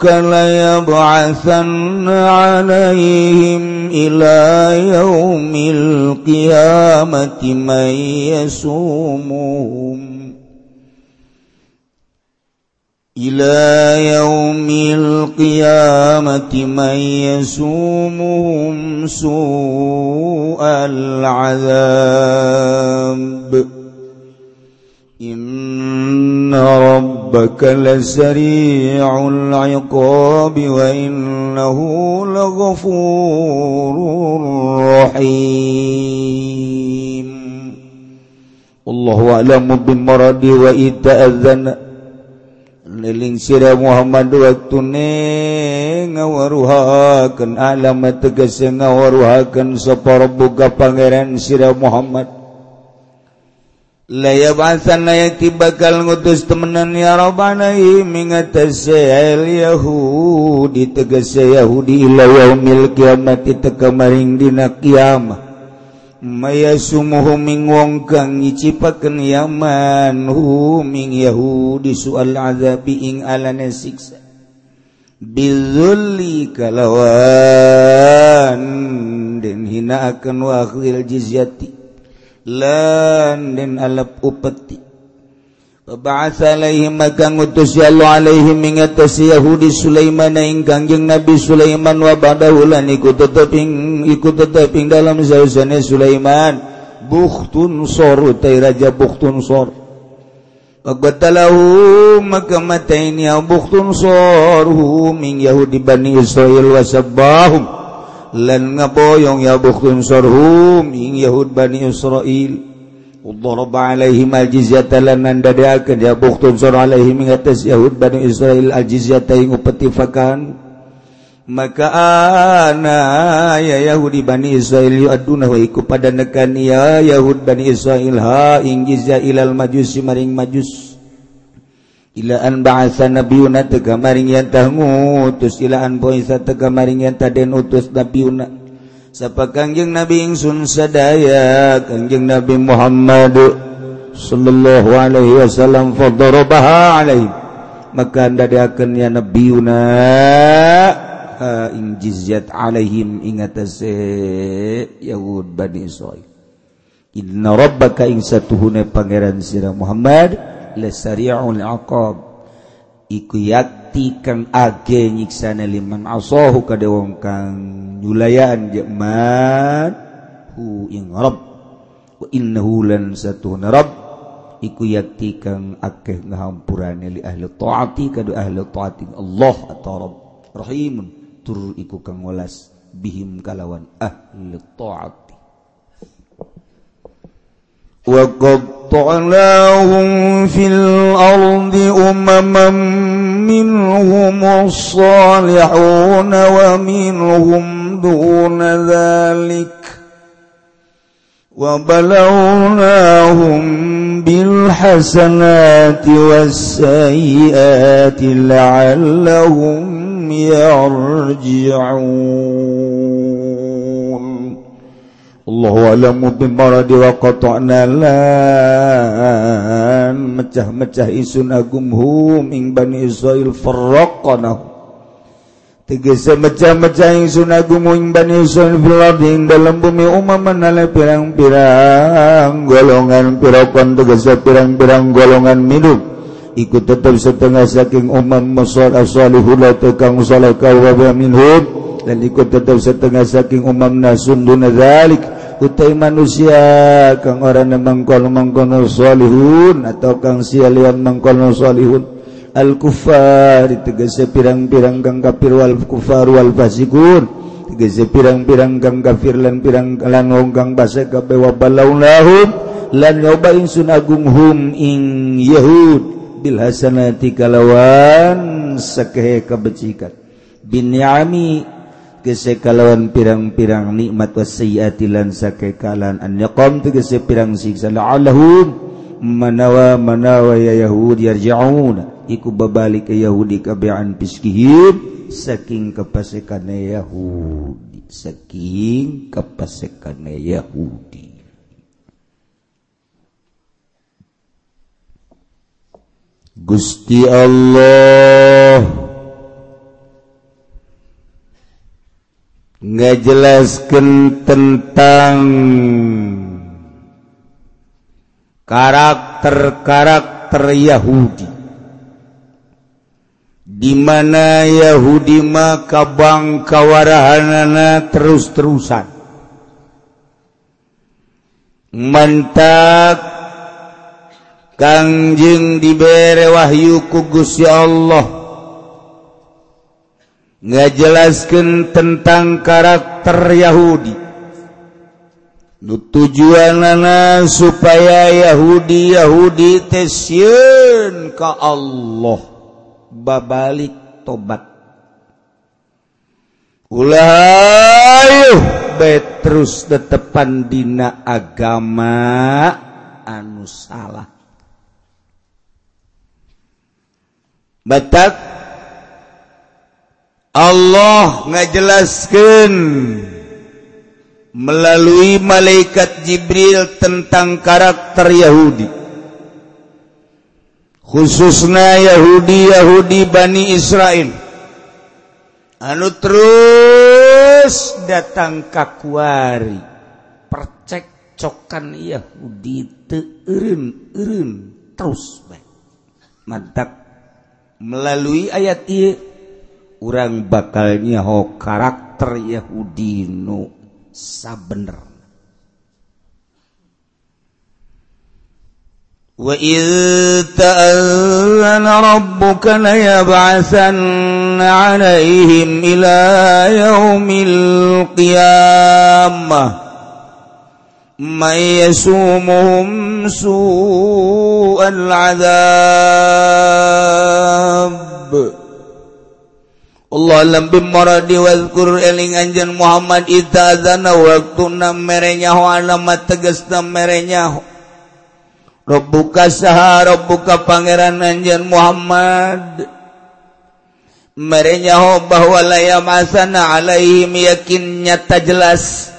ربك ليبعثن عليهم إلى يوم القيامة من يسومهم. إلى يوم القيامة من يسومهم سوء العذاب. إن ربك لسريع العقاب وإنه لغفور رحيم الله أعلم بالمرض وإذ تأذن Niling sira Muhammad waktu ne ngawaruhakan alamat tegas ngawaruhakan sapa buka pangeran sira Muhammad laya bahasan yaki bakal ngutus temenan ya rabbana mingatase yahudi tegese yahudi ila yaumil kiamat teka maring dina kiamah maya sumuhu ming wong kang ngicipakeun yaman hu ming yahudi soal azabi ing alane siksa. Bizulli kalawan den hinaakeun wa akhil jizyati. lan dan alap upeti. Paba'atha alaihim maka ngutus ya Allah alaihim ingatasi Yahudi Sulaiman ing kangjeng Nabi Sulaiman wa badahulan ikut iku ikut ing dalam sausane Sulaiman. Buhtun sor utai raja buhtun sor. Pagatalahu maka mataini ya buhtun sor hum Yahudi Bani Israel wa sabbahum. lan ngaboyong yabukhun sarhum ing Yahud Bani Israel Udarab alaihim al-jizyata lan nandadakan yabukhun sar alaihim ing atas Yahud Bani Israel al-jizyata ing upetifakan. Maka ana ya Yahudi Bani Israel yuaduna wa iku pada nekan ya Yahud Bani Israel ha ing jizya ilal majusi maring majus. ilaan bahasa nabiuna tegamaringan tahutus ilaan bosa tegamaringan taden utus nabiuna. Sapa kangjeng nabi ingsun sadaya kangjeng nabi Muhammad sallallahu alaihi wasallam fadarabaha alaihi maka anda diakan ya nabiuna in jizyat alaihim ingatase yahud bani israel inna rabbaka ing satuhune pangeran sira Muhammad lesariul aqab iku yakti kang age nyiksana liman asahu kada wong kang nyulayaan jeman hu ing rabb wa innahu lan satuna rabb iku yakti kang akeh ngahampurane li ahli taati kada ahli taati Allah atau rabb. Rahimun. Tur iku kang welas bihim kalawan ahli taat. وقطعناهم في الأرض أمما منهم الصالحون ومنهم دون ذلك وبلوناهم بالحسنات والسيئات لعلهم يرجعون Allahu alamu bimaradi wa qata'na lan. Mecah-mecah isun agumhum ing bani Israil farraqnahu Tegese mecah-mecah ingsun agum ing bani Israil fil ardi ing dalam bumi umaman ala pirang-pirang golongan. Pirokan tegese pirang-pirang golongan minum. Ikut tetap setengah saking umam masal asalihula tekang salaka wa minhum dan ikut tetap setengah saking umam nasun dunadzalik utai manusia kang orang mengkol mengkono solihun atau kang sialian mengkono solihun al kufar tegese pirang-pirang kang kafir wal kufar wal fasikun tegese pirang-pirang kang kafir lan pirang lan wong kang basa kabeh wa balaulahum lan nyoba insun agung hum ing yahud. Bil hasanati kalawan sakehe kebecikan bin yami gese kalawan pirang-pirang nikmat wasiati lan sakekalan an yaqam tegese pirang siksa. La'allahum manawa manawa ya yahudi yarji'un. Iku babalik ke yahudi kabean piskihim saking kepasekan yahudi. Saking kepasekan yahudi. Gusti Allah. ngejelaskan tentang karakter-karakter Yahudi. Di mana Yahudi maka bangkawarahana terus-terusan. Mantap Kangjeng diberi wahyu kugus ya Allah. ngajelaskan tentang karakter Yahudi. Tujuan tujuanana supaya Yahudi Yahudi tesyun ke Allah. Babalik tobat. Terus tetepan dina agama anu salah. Batak Allah ngajelaskan melalui malaikat Jibril tentang karakter Yahudi. Khususnya Yahudi Yahudi Bani Israel. Anu terus datang kakuari percekcokan Yahudi teurun terus baik mantap melalui ayat ini orang bakalnya ho karakter Yahudi nu sabener. وإذ تأذن ربك ليبعثن عليهم إلى يوم القيامة من يسومهم سوء العذاب Allah lebih maradi wadkur eling anjen Muhammad itazana waktu nam merenyaho alamat tegas nam merenyaho. Rabbuka saha Rabbuka pangeran anjen Muhammad. Merenyaho bahwa laya masana alaihim yakin nyata jelas.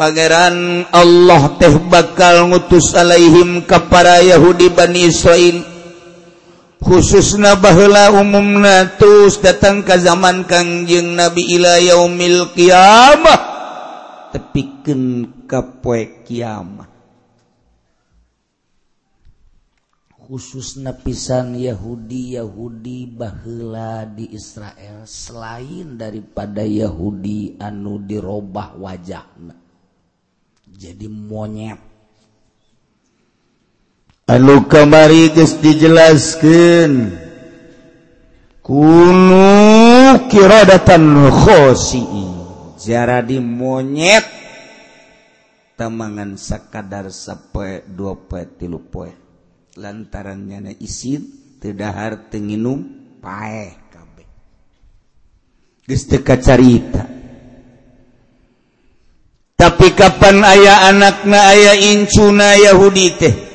Pangeran Allah teh bakal ngutus alaihim kepada Yahudi Bani Israel khusus nabalah umum natus datang ke zaman Kangjeng Nabi Ilayamil kiamah tepiken kapoe kiamah. Khusus napisan Yahudi Yahudi bahela di Israel selain daripada Yahudi anu dirobah wajahna. Jadi monyet. anu kamari geus dijelaskeun. Kunu kiradatan khosii. Ziarah di monyet. Temangan sekadar sapoe dua poe tilu poe lantaran nyana isin terdahar tenginum paeh kabeh. Geus teu kacarita. Tapi kapan ayah anakna ayah incuna Yahudi teh?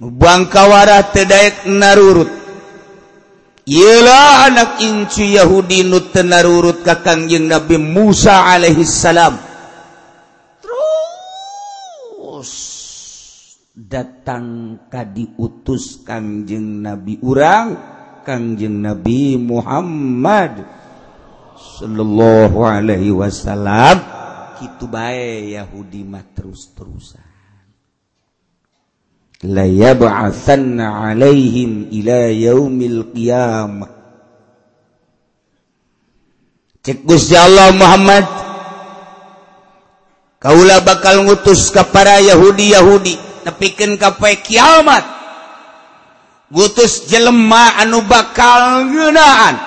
bangkawara tedaek narurut. Ialah anak incu Yahudi nu tenarurut ka kangjeng Nabi Musa alaihissalam. Terus datang ka diutus kangjeng Nabi urang kangjeng Nabi Muhammad sallallahu alaihi wasallam. Kitu bae Yahudi mah terus-terusan. layab'atsanna 'alaihim ila yaumil qiyamah cek Gusti Allah Muhammad kaula bakal ngutus ka para Yahudi Yahudi nepikeun ka poe kiamat. Ngutus jelema anu bakal ngeunaan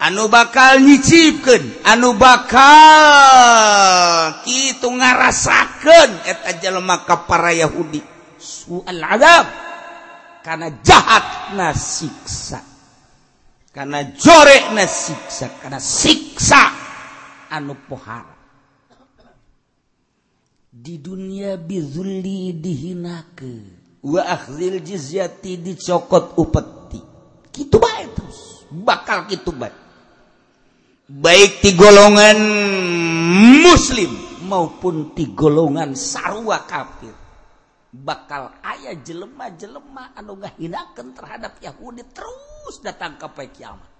anu bakal nyicipkeun anu bakal kitu ngarasakeun eta jelema ka para Yahudi. Karena jahat nasiksa. Karena jorek na siksa karena siksa anu pohara. Di dunia bizuli dihinake wa akhzil jizyati dicokot upeti. Gitu baik terus. Bakal gitu baik. Baik di golongan muslim maupun di golongan sarwa kafir bakal ayah jelemah-jelemah anu hinakan terhadap Yahudi terus datang ke kiamat.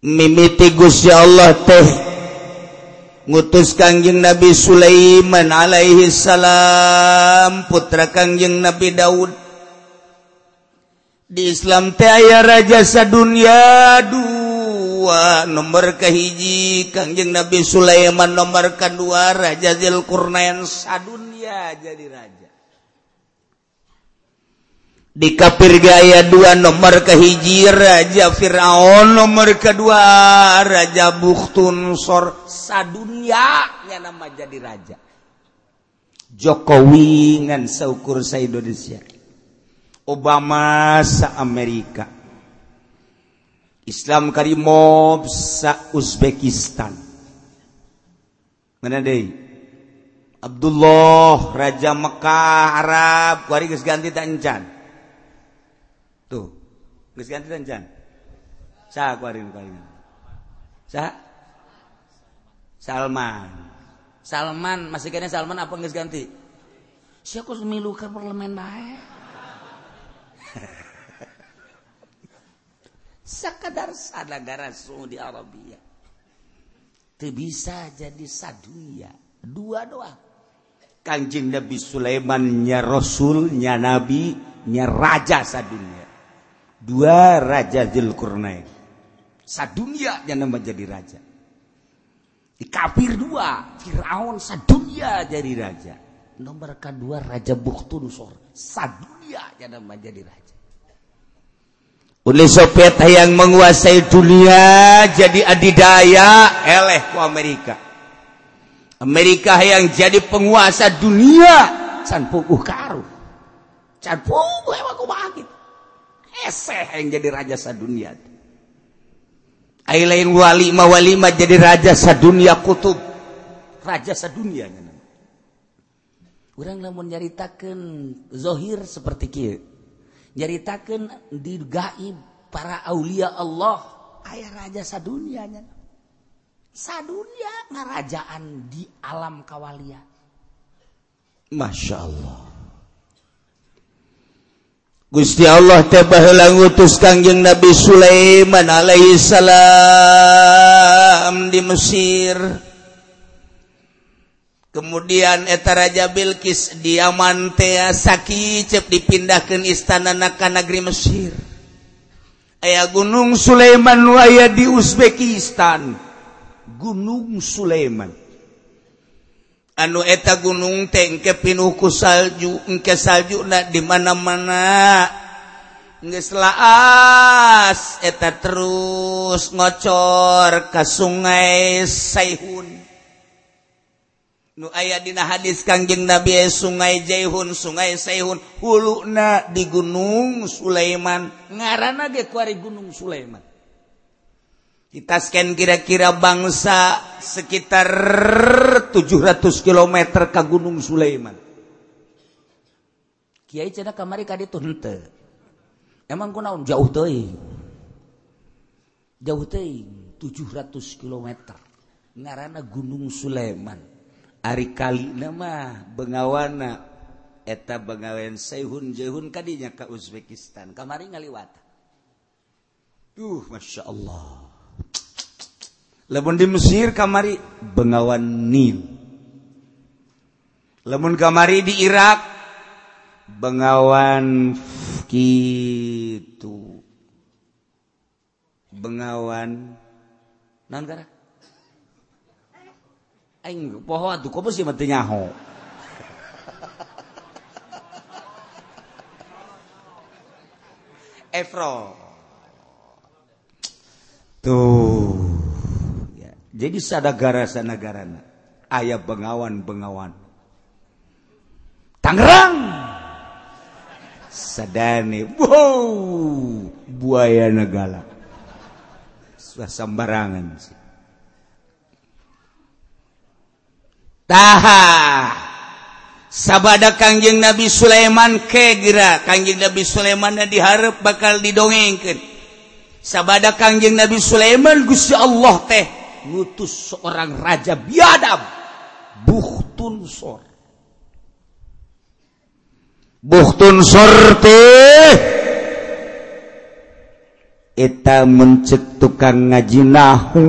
Mimiti Gusti Allah teh ngutus Kangjeng Nabi Sulaiman alaihi salam putra Kangjeng Nabi Daud. Di Islam teh aya raja sadunya dunia dua nomor kahiji kangjeng Nabi Sulaiman nomor kedua raja Zulkarnain sadunya jadi raja. Di kafir gaya dua nomor kehiji raja Firaun nomor kedua raja Buktun sor sadunya nama jadi raja. Jokowi ngan seukur sa Indonesia. Obama sa Amerika Islam Karimob sa Uzbekistan. Mana deui? Abdullah Raja Mekah Arab kuari geus ganti tak encan. Tuh. Geus ganti tak encan. Sa kuari kuari. Sa Salman. Salman masih kena Salman apa geus ganti? Sia milukan parlemen bae. sekadar sadagara Saudi Arabia. Itu bisa jadi sadunya dua doa kanjeng Nabi Sulaimannya Rasulnya Nabi nya raja sadunya. Dua raja Zulkarnain sadunya yang nama jadi raja. Di kafir dua Firaun sadunya jadi raja. Nomor kedua raja Buktunsor sadunya yang nama jadi raja Uni Soviet yang menguasai dunia jadi adidaya eleh ku Amerika. Amerika yang jadi penguasa dunia can puguh karu. Can emang kumaha gitu. Eseh yang jadi raja sadunia. Ai lain wali ma wali ma jadi raja sadunia kutub. Raja sadunia Urang lamun nyaritakeun zohir seperti kieu nyaritakan di gaib para Aulia Allah. Ayah raja sadunianya sadunia ngarajaan di alam kawalia. Masya Allah. Gusti Allah tebalang ngutus Kangjeng Nabi Sulaiman Alaihissalam di Mesir. kemudian eta raja Bilqis diamantea Saki cep dipindahkan istana naka negeri Mesir. Aya Gunung Sulaiman waya di Uzbekistan. Gunung Sulaiman. Anu eta gunung tengke pinuku salju engke salju na di mana-mana. Geus laas eta terus ngocor ke sungai Saihun. nu aya dina hadis Kangjeng Nabi Sungai Jaihun, Sungai Saihun, huluna di Gunung Sulaiman, ngaranna ge kuari Gunung Sulaiman. Kita scan kira-kira bangsa sekitar 700 km ke Gunung Sulaiman. Kiai cenah kamari ka ditu henteu. Emang kunaon jauh teuing. Jauh teuing 700 km. Ngaranna Gunung Sulaiman. Ari kali nama bengawana. Eta Bengawen Sehun Jehun kadinya ke Uzbekistan. Kamari ngaliwat. Tuh Masya Allah. Lebon di Mesir kamari Bengawan Nil. Lemun kamari di Irak Bengawan gitu. Bengawan non nanti poho tuh kok mesti mati nyaho Efro. Tuh. Ya. jadi sadagara sanagara ayah bengawan bengawan. Tangerang! Sadane. Wow! Buaya negara sembarangan sih taha. Sabada Kangjeng Nabi Sulaiman kegira Kangjeng Nabi Sulaiman diharap bakal didongengkan sabada Kangjeng Nabi Sulaiman Gusti Allah teh ngutus seorang raja biadab buhtun sor. Buhtunsor teh eta mencet tukang nahu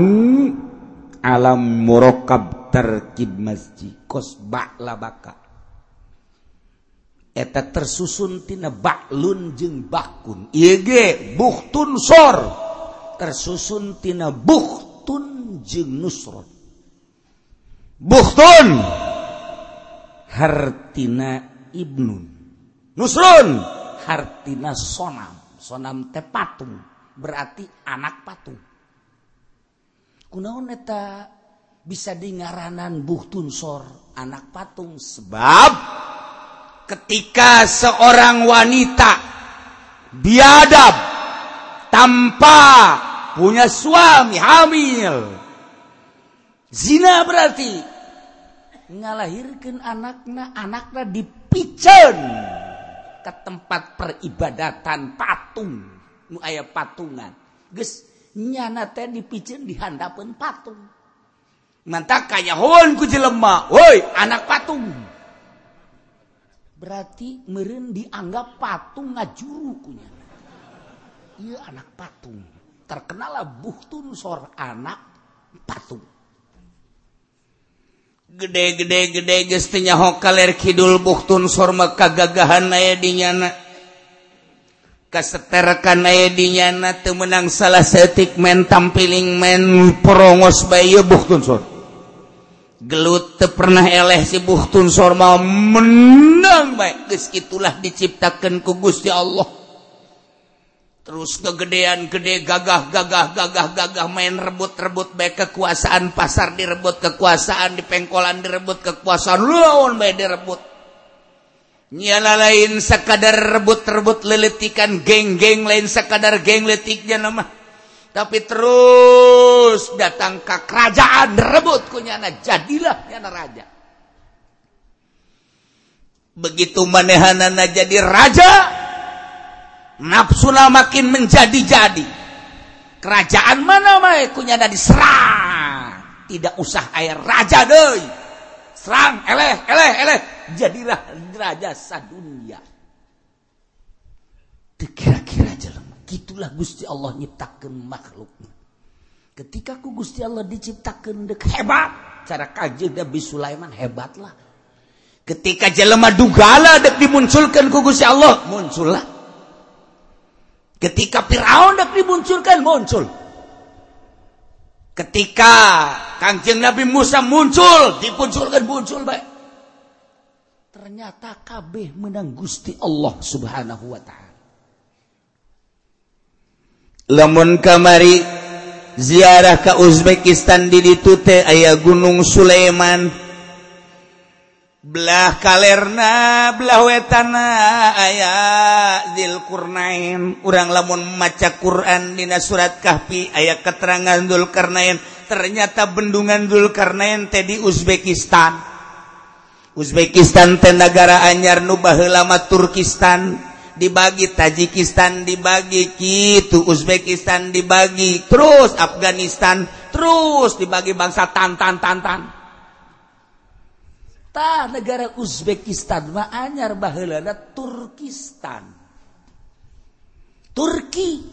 alam murokab terkib masjid kos bakla baka. Eta tersusun tina baklun jeung bakun. Ieu ge buhtun sor. Tersusun tina buhtun jeung nusron buhtun! Hartina ibnun. Nusrun! Hartina sonam. Sonam teh patung. Berarti anak patung. Kunaon eta bisa di ngaranan buhtun sor anak patung. Sebab ketika seorang wanita biadab tanpa punya suami hamil zina berarti ngalahirkan anaknya anaknya dipicen ke tempat peribadatan patung nu aya patungan. Geus nyana teh dipicen di handapan patung mantap kayak hon ku jelema. Woi anak patung. Berarti meren dianggap patung ngajurukunya. Iya anak patung. Terkenal buhtun sor anak patung. Gede-gede gede gestinya hokaler kidul buhtun sor maka gagahan naya dinyana kaseterkan naya dinyana temenang salah setik men tampiling men porongos bayi buhtun sor gelut te pernah eleh si buhtun sorma menang baik. Geus itulah diciptakan ku Gusti Allah. Terus kegedean gede gagah gagah gagah gagah main rebut-rebut baik kekuasaan pasar direbut kekuasaan di pengkolan direbut kekuasaan lawan baik direbut. Nyala lain sekadar rebut-rebut leletikan geng-geng lain sekadar geng letiknya nama. Tapi terus datang ke kerajaan rebut kunyana jadilah nyana raja. Begitu manehanana jadi raja nafsuna makin menjadi-jadi. Kerajaan mana mae kunyana diserang. Tidak usah air raja deh serang eleh eleh eleh. Jadilah raja sadunia kira-kira jelas itulah Gusti Allah nyiptakan makhluk ketika ku Gusti Allah diciptakan dek hebat cara kaji Nabi Sulaiman hebat lah ketika jelema dugala dek dimunculkan ku Gusti Allah muncul lah ketika Fir'aun dek dimunculkan muncul. Ketika kanjeng Nabi Musa muncul dimunculkan muncul baik ternyata kabeh menang Gusti Allah subhanahu wa ta'ala lemun kamari ziarah ke Uzbekistan di ditute ayah Gunung Sulaiman. Belah kalerna belah wetana ayah Dzulqurnain. Urang lamun maca Quran dina surat Kahfi ayah keterangan Dzulqarnain. Ternyata bendungan Dzulqarnain teh di Uzbekistan. Uzbekistan teh negara anyar nu baheula Turkistan. Dibagi Tajikistan dibagi gitu Uzbekistan dibagi terus Afghanistan terus dibagi bangsa tantan tantan tah negara Uzbekistan mah anyar baheulana Turkistan. Turki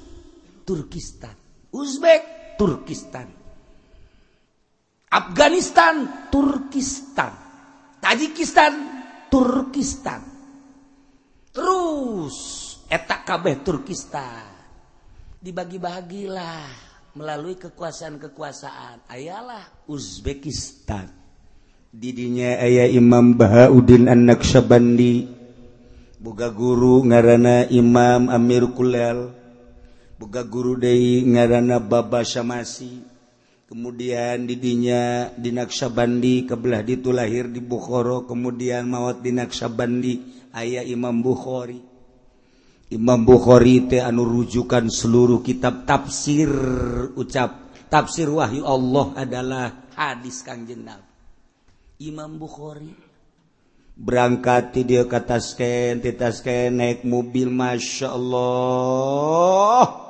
Turkistan. Uzbek Turkistan. Afghanistan Turkistan. Tajikistan Turkistan terus. Etak kabeh Turkistan dibagi-bagilah melalui kekuasaan-kekuasaan. Ayalah Uzbekistan. Didinya ayah Imam Bahauddin anak Syabandi boga guru ngarana Imam Amir Kulel boga guru Dei ngarana Baba Syamasi. kemudian didinya Dinaksabandi kebelah ditu lahir di Bukhara. Kemudian mawat Dinaksabandi ayah Imam Bukhari. Imam Bukhari te anu rujukan seluruh kitab tafsir ucap. Tafsir wahyu Allah adalah hadis Kangjeng Nabi Imam Bukhari. Berangkat ti dia ke Tasken ti Tasken naik mobil Masya Allah.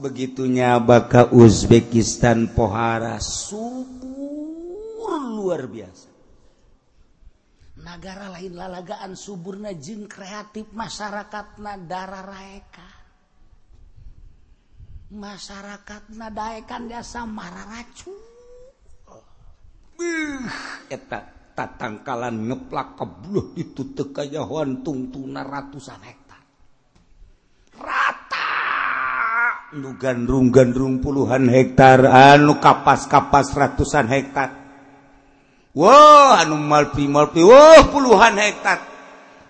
Begitunya baka Uzbekistan pohara subur luar biasa. Negara lain lalagaan suburna jin kreatif masyarakat nadara raeka masyarakat nadaekan jasa mararacu eta tatangkalan ngeplak kebluh itu tekayahuan tungtuna ratusan hektar nu gandrung gandrung puluhan hektar anu kapas kapas ratusan hektar. Wow anu malpi malpi wow puluhan hektar.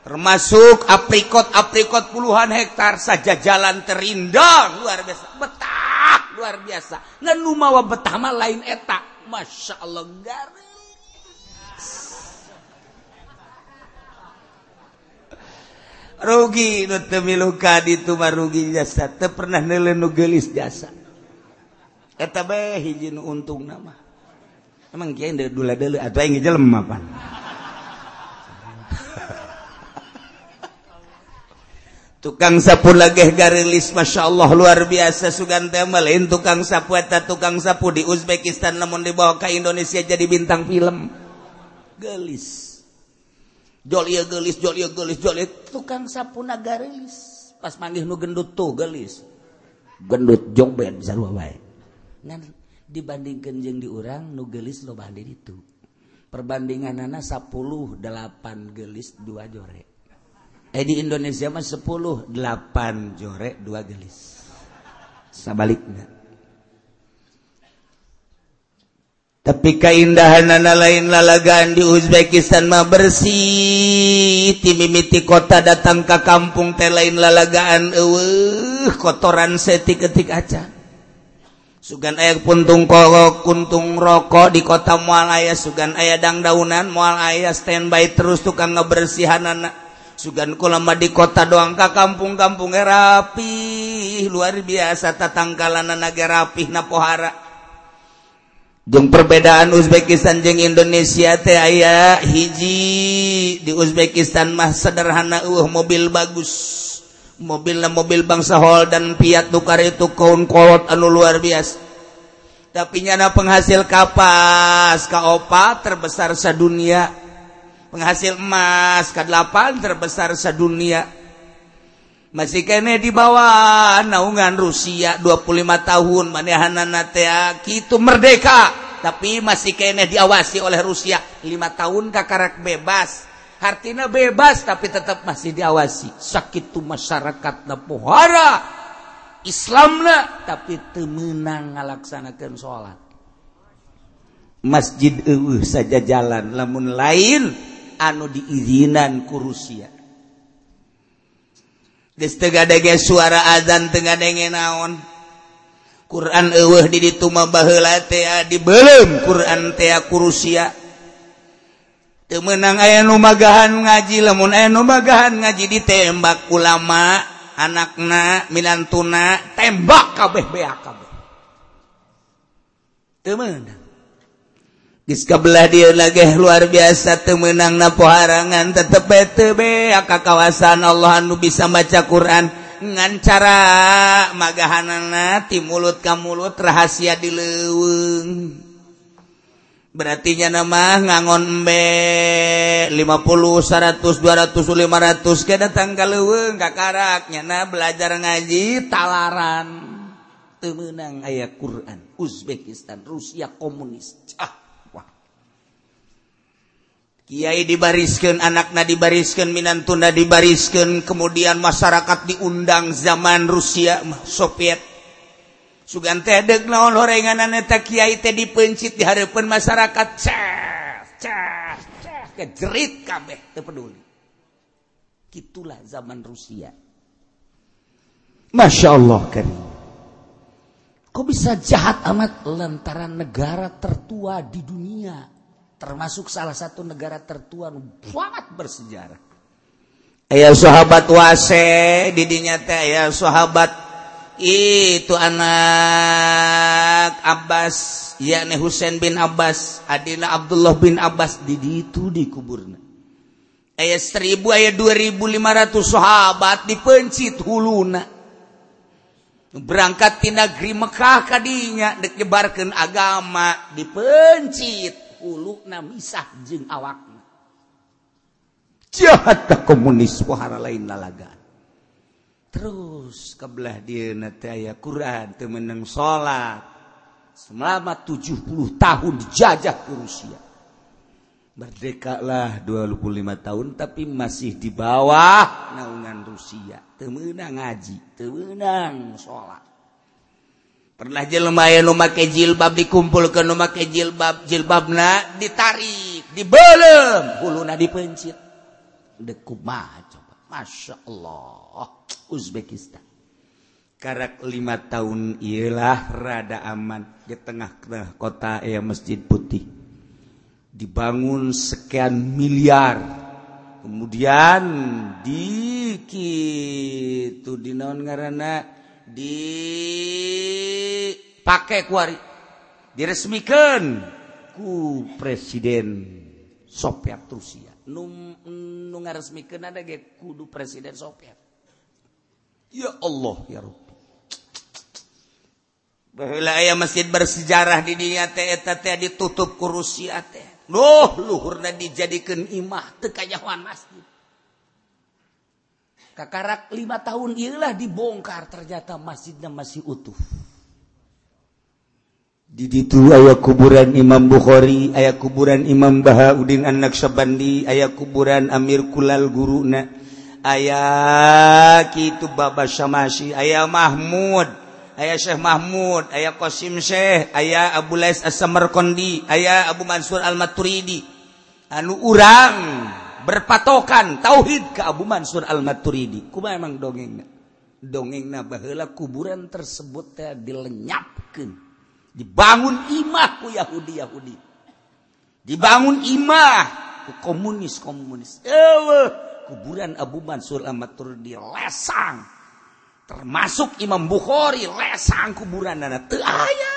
Termasuk aprikot aprikot puluhan hektar saja jalan terindah luar biasa. Betah luar biasa. Nanu mawa betama lain etak masya Allah garis rugi nu temiluka di itu rugi jasa. Teu pernah nelen nu gelis jasa. Eta bae hiji nu untung nama. Emang kiai dari dulu dulu atau yang jelem apa? Tukang sapu lagi garilis masya Allah luar biasa sugan lain tukang sapu eta tukang sapu di Uzbekistan namun dibawa ke Indonesia jadi bintang film. Gelis Jolio gelis Jolio gelis Jolio tukang sapu garis pas manggih nu gendut tuh gelis gendut jongben bisa dua wae. Ngan genjeng di urang nu gelis loba hade itu perbandingan anak 10 8 gelis dua jore. Eh di Indonesia mah 10 8 jore dua gelis sebaliknya tapi keindahan anak lain lalagaan di Uzbekistan mah bersih. Timimiti kota datang ke kampung teh lain lalagaan eueuh kotoran setik ketik aja sugan aya puntung kolok kuntung rokok di kota moal aya sugan aya dang daunan moal aya standby terus tukang ngebersihan anak sugan lama di kota doang ke kampung-kampung rapi luar biasa tatangkalan anak rapih napohara Jung perbedaan Uzbekistan jeung Indonesia teh aya hiji. Di Uzbekistan mah sederhana uh mobil bagus. Mobillah mobil bangsa Hol dan Fiat tukar itu kaun kolot anu luar biasa. Tapi nyana penghasil kapas kaopat terbesar sedunia penghasil emas ke-8 terbesar sedunia masih kene di bawah. Naungan Rusia 25 tahun. Manehananatea ah, gitu merdeka. Tapi masih kene diawasi oleh Rusia. 5 tahun kakarak bebas. Hartina bebas tapi tetap masih diawasi. Sakit tuh masyarakat na pohara. Lah tapi temenang ngalaksanakan sholat. Masjid uh, saja jalan lamun lain anu diizinan ku Rusia. dege suara azan Ten denge naon? Quran eueuh di ditu dituma bahela di belum? Quran Kursia temenang aya numagahan ngaji lamun aya numagahan ngaji ditembak ulama anakna milantuna tembak kabeh beak kabeh. Temenang kabelah dia nageh luar biasa temenang napoharangan tetep tebe aka kawasan Allah anu bisa maca Quran. Ngan cara magahanana ti mulut ka mulut rahasia di leuweung berartinya nama ngangon embe 50 100 200 500 ke datang ka leuweung ka karak nyana belajar ngaji talaran. Temenang ayat Quran Uzbekistan Rusia komunis. Cah. Kiai dibariskan anaknya dibariskan Minantunda dibariskan kemudian masyarakat diundang zaman Rusia Soviet. Sugan tedek naon horenganan eta kiai teh dipencit di masyarakat. Cah cah cah kejerit kabeh teu peduli. Gitulah zaman Rusia. Masya Allah karim. Kok bisa jahat amat lantaran negara tertua di dunia termasuk salah satu negara tertua sangat bersejarah. Aya sahabat wase didinya aya sahabat. Itu anak Abbas yakni Husein bin Abbas Adina Abdullah bin Abbas did itu di kuburna ayat 1000 ayat 2500 sahabat dipencit huluna. Berangkat di negeri Mekkah tadinya nyebarkan agama dipencit ulukna misah jeung awakna. Jahat ka komunis wahara lain lalagaan. Terus kebelah dia nanti ayat Quran temenang sholat. Selama 70 tahun dijajah ke Rusia. merdeka lah 25 tahun tapi masih di bawah naungan Rusia. Temenang ngaji, temenang sholat. pernah jelmayan make jilbab dikumpul ke make jilbab jilbabna ditarik dibelem huluna dipencit dekup coba? Masya Allah Uzbekistan. Karak lima tahun ialah rada aman. Di tengah-tengah kota ya masjid putih. Dibangun sekian miliar. Kemudian di itu di naon ngaranna dipakai kuari diresmikan ku presiden Soviet Rusia. Nu nu ngaresmikeun ada ge kudu presiden Soviet. Ya Allah ya Rabbi. Baheula aya masjid bersejarah di dinya teh eta teh ditutup ku Rusia teh. Loh, luhurna dijadikeun imah teu kajahoan masjid. Kakarak lima tahun ialah dibongkar ternyata masjidnya masih utuh. Di situ ayah kuburan Imam Bukhari, ayah kuburan Imam Bahauddin An-Naksabandi, ayah kuburan Amir Kulal Guruna, ayah Kitu Baba Syamasi, ayah Mahmud, ayah Syekh Mahmud, ayah Qasim Syekh, ayah Abu Lais As-Samarkandi, ayah Abu Mansur Al-Maturidi. Anu urang berpatokan tauhid ke Abu Mansur Al-Maturidi. Kuma emang dongeng dongeng bahela kuburan tersebut teh dilenyapkan dibangun imah ku Yahudi Yahudi dibangun imah ku komunis komunis Ewe, kuburan Abu Mansur Al-Maturidi lesang. Termasuk Imam Bukhari lesang kuburan nana teu aya.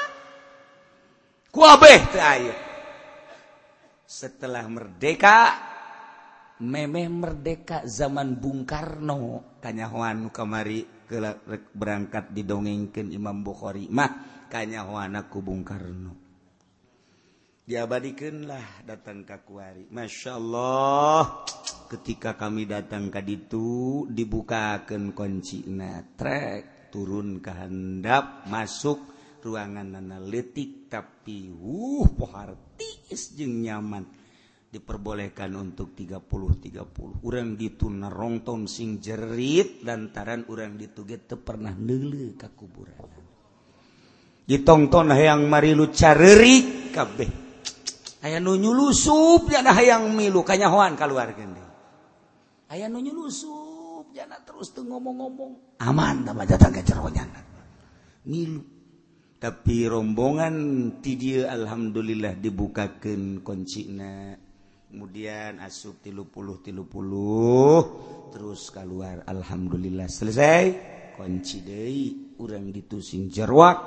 Ku abeh teu aya. Setelah merdeka memeh merdeka zaman Bung Karno. Kanyahoan kamari kelak berangkat didongengkan Imam Bukhari mah kanyahoana ku Bung Karno. Diabadikanlah datang ke kuari. Masya Allah ketika kami datang ke itu dibukakan kunci trek turun ke handap masuk ruangan analitik tapi uh pohartis jeng nyaman. diperbolehkan untuk 30-30 orang dituna rongtom sing jerit lantaran orang dituget teu pernah neuleuh ka kuburan. Ditongton hayang marilu carerik kabeh. Aya nu nyulusup jana hayang milu kanyahoan kaluarkeun deui. Aya nu nyulusup jana terus teu ngomong-ngomong aman tama datang ke jeronya milu. Tapi rombongan ti dia alhamdulillah dibukakan kuncina kemudian asub tilu puluh tilu puluh terus keluar. Alhamdulillah. Selesai. Kunci deui urang ditusing jerwak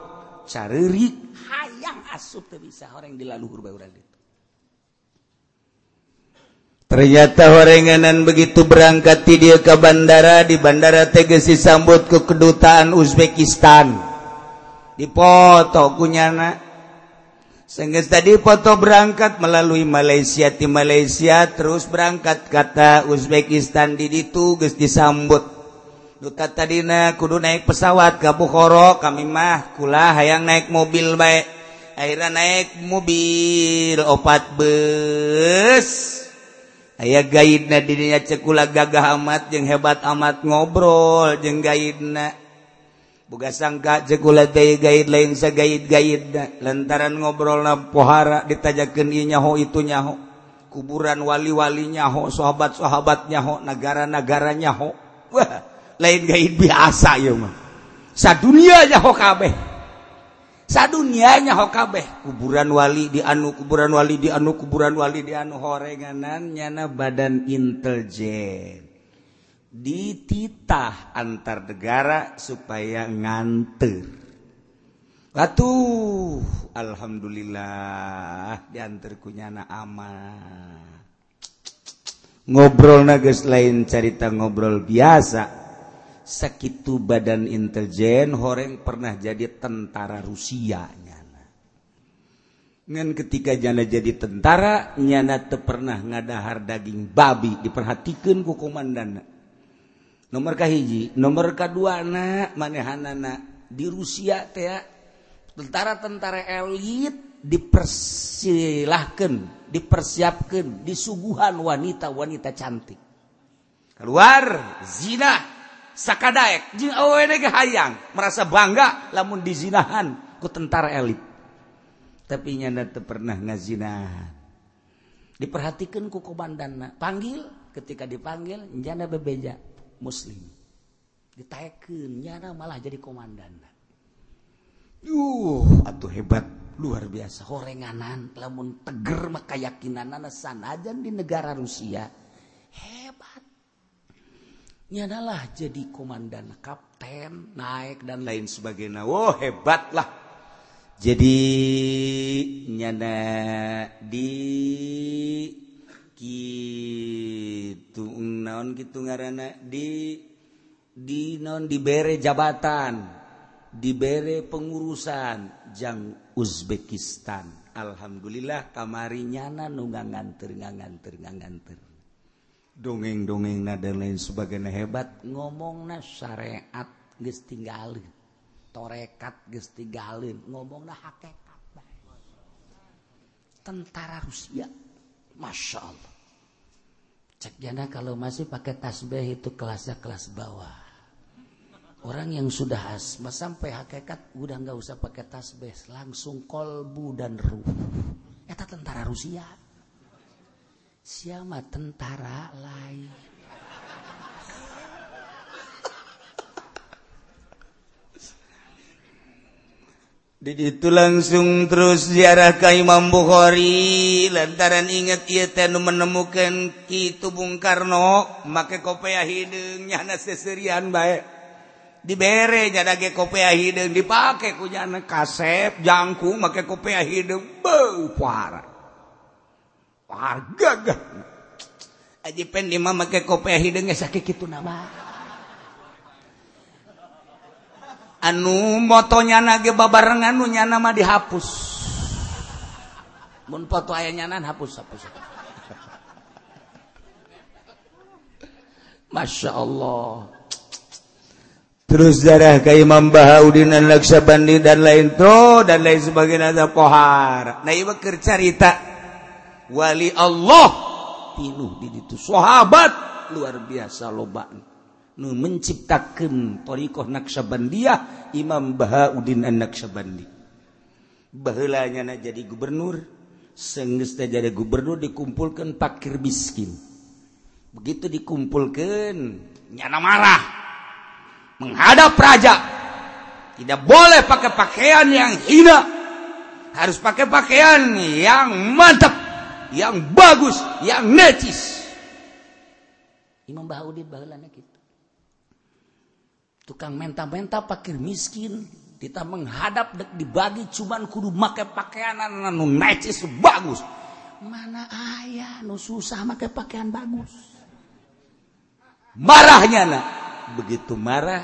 caririk hayang asup teu bisa. Orang dilaluhur bae urang itu Ternyata horenganan begitu berangkat di dia ke bandara di bandara teges disambut ke kedutaan Uzbekistan. Dipoto kunyana Sengges tadi foto berangkat melalui Malaysia di Malaysia terus berangkat kata Uzbekistan di itu geus disambut. Duta tadina kudu naik pesawat ke Bukhara kami mah kula hayang naik mobil baik. Akhirnya naik mobil opat bus. Ayah gaidna dirinya cekula gagah amat yang hebat amat ngobrol jeng gaidna. buga sangka jegulaid lain segaid-gaid lantaran ngobrol na pohara ditajakan nyaho itu nyaho. Kuburan wali-wali nyaho sahabat-sahabat nyaho negara-negara nyaho. Wah lain gaid biasa ya mah. Sadunia nyaho kabeh. Sadunia nyaho kabeh. Kuburan wali di anu kuburan wali di anu kuburan wali di anu horenganan nyana badan intelijen. Dititah antar negara supaya nganter. Atuh alhamdulillah diantarkunyana aman ngobrol nages lain cerita ngobrol biasa. Sakit badan intelijen horeng pernah jadi tentara Rusianya ketika jana jadi tentara nyana pernah ngadahar daging babi. Diperhatikan ku komandan nomorkah hiji. Nomor kedua anak manehanana di Rusia teh tentara-tentara elit dipersilahkan dipersiapkan disuguhan wanita-wanita cantik. Keluar. Zina. Sakadaek. Jeung awewe hayang. Merasa bangga lamun dizinahan ku tentara elit. Tapi nyanda teu pernah ngazinahan diperhatikan ku komandan panggil. Ketika dipanggil nyanda bebeja. muslim. Ditaikennya malah jadi komandan. Uh atuh hebat. Luar biasa horenganan lamun teger maka yakinan sanajan di negara Rusia. Hebat. Nyadalah jadi komandan kapten naik dan lain sebagainya. Wow hebatlah jadi nyana di kid gitu naon gitu ngaana di di non diberre jabatan diberre pengurusan. Jang Uzbekistan. Alhamdulillah kamarinyana nunggangan terngangan terngangan ter dongeng dongeng na dan lain sebagainya. Hebat. Ngomong na syariat geus tinggalin. Torekat geus tinggalin. Ngomong na hakikat tentara Rusia. Masya Allah. Cek kalau masih pakai tasbih itu kelasnya kelas bawah. Orang yang sudah asma sampai hakikat udah nggak usah pakai tasbih langsung kolbu dan ruh. Eta tentara Rusia. Siapa tentara lain diditu langsung terus ziarah ka Imam Bukhari. Lantaran ingat ia tenu menemukan Kitu Bung Karno make kopea hidung nyana seserian baik dibere nyana ge kopea hidung dipake ku nyana kasep jangkung make kopea hidung beu parah warga gagah. Aji pen di mama make kopea hideung sakit kitu nama. Anu motonya nage babarengan nunya nama dihapus. Mun foto ayahnya nan hapus hapus. Masya Allah. Terus darah ke Imam Bahaudin dan Laksabandi dan lain to dan lain sebagainya ada pohar. Nah ibu cerita wali Allah. Pinuh di itu sahabat luar biasa lobaan nu menciptakan thariqah Naqsyabandiyah Imam Bahauddin An-Naqsyabandi. Baheulanya na jadi gubernur, senggeus jadi gubernur dikumpulkan pakir miskin. Begitu dikumpulkan, nyana marah. Menghadap raja. Tidak boleh pakai pakaian yang hina. Harus pakai pakaian yang mantap, yang bagus, yang necis. Imam Bahauddin baheulana gitu. tukang menta-menta pakir miskin kita menghadap dek dibagi cuman kudu make pakaian anu necis bagus mana ayah nu susah make pakaian bagus. Marahnya nak. Begitu marah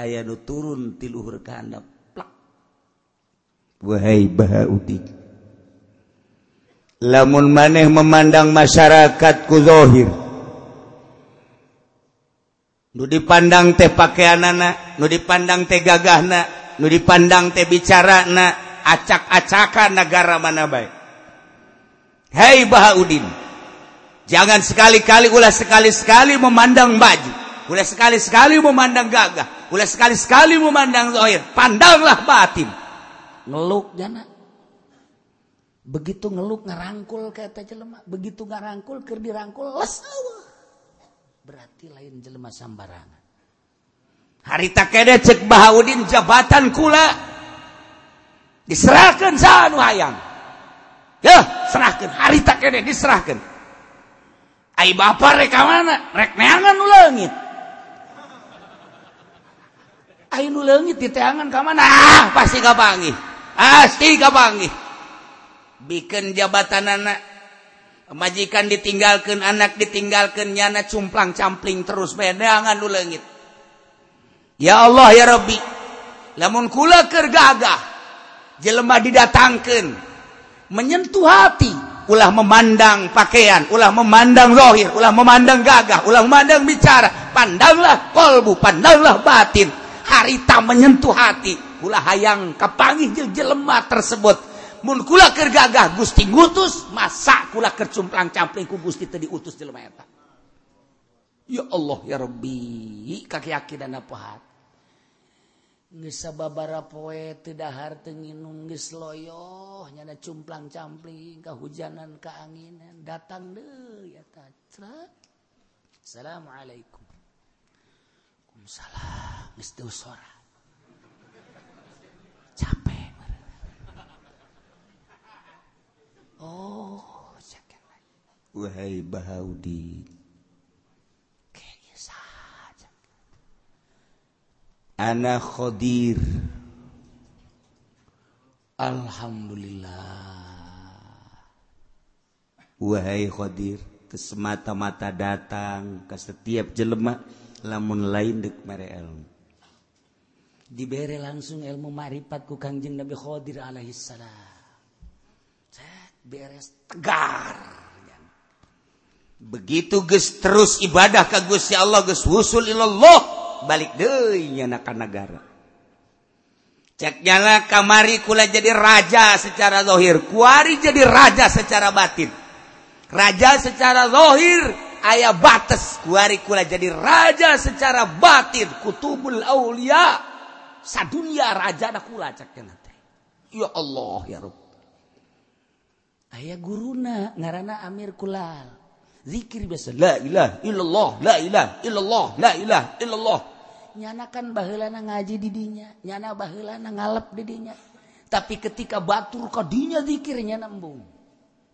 ayah nu turun tiluhur kehandap plak. Wahai bahauti lamun maneh memandang masyarakat kuzohir Nu dipandang teh pakaian anak nu dipandang teh gagah na nu dipandang teh bicara na acak-acakan negara mana baik Hei Bahaudin jangan sekali-kali ulah sekali-sekali memandang baju ulah sekali-sekali memandang gagah ulah sekali-sekali memandang zahir pandanglah batin ngeluk jana. Begitu ngeluk ngerangkul kata jelema. Begitu ngerangkul ker dirangkul les berarti lain jelma sambarangan. Harita kede cek Bahaudin jabatan kula. Diserahkan sanu hayang. Ya serahkan. Harita kede diserahkan. Ai bapak rek mana? Rek neangan nu leungit. Ai nu leungit diteangan ka mana? Ah pasti kapangi pasti ah, kapangi bikin jabatan anak. majikan ditinggalkan anak ditinggalkan nyana cumplang campling terus bedangan lu leungit. Ya Allah ya Rabbi. Namun kula kergagah jelemah didatangkan menyentuh hati ulah memandang pakaian ulah memandang zahir ulah memandang gagah ulah memandang bicara pandanglah kolbu pandanglah batin. Harita menyentuh hati ulah hayang kapanggih jelema tersebut. Mun kula keur gagah Gusti ngutus masa kula keur cumplang campling ku Gusti teu diutus jelema eta? Ya Allah ya Rabbi kakeyakinan apa hati sababara poe tidakhar tenginung loyo nyana cumplang campling kehujanan keanginan datang ya Assalamualaikum. Salam capek Oh Wahai Baudi Ana Khodir Alhamdulillah. Wahai Khodir Kesemata-mata datang ke setiap jelema Lamun lain dek mere ilmu. Diberi langsung ilmu marifat ku kangjeng Nabi Khodir alaihissalam. Beres tegar. Begitu guys terus ibadah kagus ya Allah Gusul illallah balik negara. Ceknyala kamari kula jadi raja secara dhohir kuari jadi raja secara batin. Raja secara dhohir ayaah batas kuari kula jadi raja secara batin. Kutubul Aulia sadunia raja kula ya Allah ya aya guruna ngaranana Amir Kulal. Dzikir biasa. La ilaha illallah la ilaha illallah la ilaha illallah. Nyanakan baheulana ngaji didinya nyana baheulana ngalep didinya tapi ketika batur kadinya zikirnya nembung.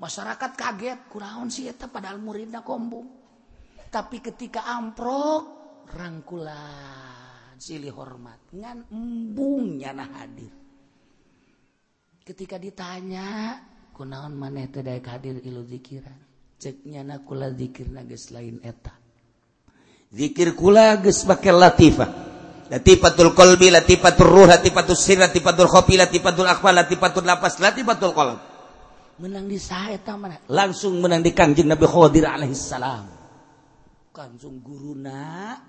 Masyarakat kaget kuraon sih eta padahal muridna kombung. Tapi ketika amprok rangkulan silih hormat. Ngan embung nyana hadir. Ketika ditanya kunaon maneh teh daek hadir ilu zikiran? Cek nyana kula zikir nages lain eta. Zikir kula geus make latifah. Latifatul qalbi latifatul ruh latifatul sir latifatul khafi latifatul akhfa latifatul lafaz latifatul qalb. Menang di saeta mana? Langsung menang di kanjeng Nabi Khadir alaihissalam langsung guruna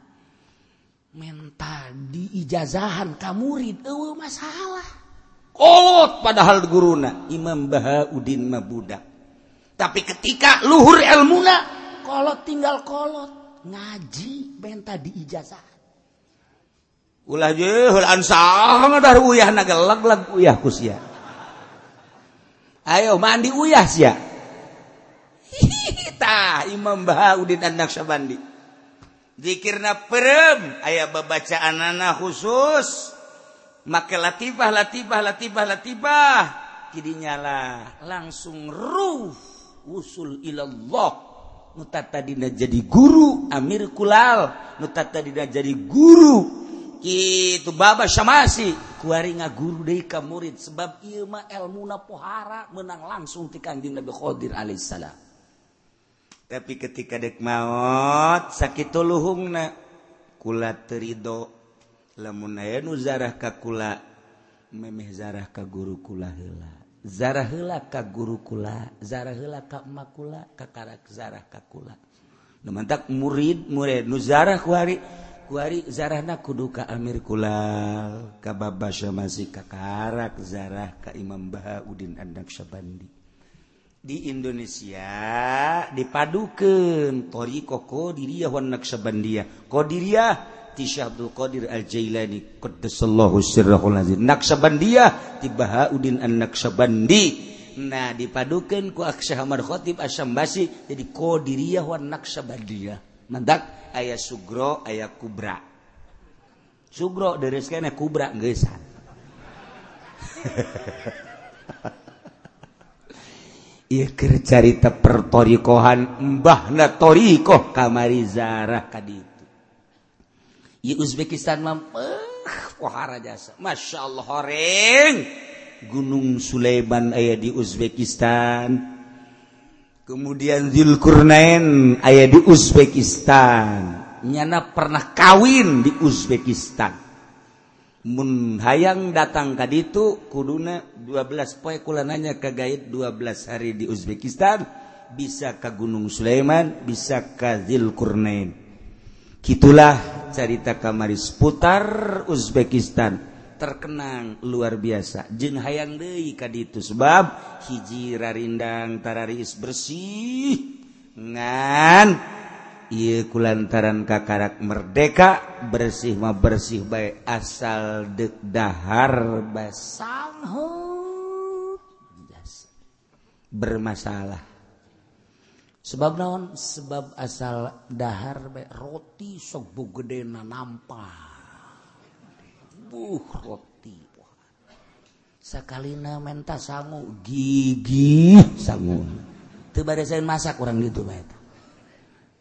mental di ijazahan kamurid eueuh masalah. kolot padahal guruna. Imam Bahauddin Mabudak tapi ketika luhur ilmuna kolot tinggal kolot. Ngaji benta di ijazah. Ulah jeuh ansang ngadar uyah nagelag lag uyah kusia ayo mandi uyah sia. Tah Imam Bahauddin An-Naksabandi zikirna perem aya babacaan anak khusus. maka latibah latibah latibah latibah kidinyalah langsung ruh usul ilallah nutata dina jadi guru Amir Kulal. Nutata dina jadi guru. Itu baba syamasi. Kuari ngaguru deui ka murid. Sebab ieu mah elmuna pohara menang langsung ti Kanjeng Nabi Khadir alaihissalam tapi ketika dek maut sakit luhungna kula terido. lamun aya nu zarah ka kula memeh zarah ka guru kula heula. Zarah heula ka guru kula zarah heula ka makula ka karak zarah kakula mantak murid murid nu zarah kuari kuari zarahna kudu ka amir kula ka baba syamasi ka karak zarah ka imam bahauddin andak syabandi. Di Indonesia dipadukeun tori koko diriah wan naksabandia kodiriah ti Syabdul Qadir Al-Jailani qaddasallahu sirrahul azim. Naksabandiyah ti Bahauddin An-Naksabandi nah dipadukeun ku Syekh Ahmad Khatib Asyambasi jadi Qadiriyah wa Naksabandiyah. Mandak aya Sugro aya Kubra. Sugro deres kene Kubra geusan Iya cerita pertorikohan mbahna torikoh kamari zarah kaditu Uzbekistan mampuhara jasa. Masya Allah horeng. Gunung Sulaiman ayah di Uzbekistan. Kemudian Zilkurnain ayah di Uzbekistan. Nyana pernah kawin di Uzbekistan. Hayang datang tadi itu kuduna 12 poiekulanya ke gait 12 hari di Uzbekistan bisa ke Gunung Sulaiman bisa kazil Qurnain gitulah carita kamaris putar Uzbekistan terkenang luar biasa. Jeng hayang deui ka ditu sebab hiji rarindang tarariis bersih ngan. Ieu kulantaran kakarak merdeka bersih mah bersih baik asal deuk dahar basang bermasalah. sebab naon? Sebab asal dahar baik roti sok bu gede na nampa. Buh roti. Sakalina menta sangu gigi sangu. Teu badasaeun masak kurang gitu bae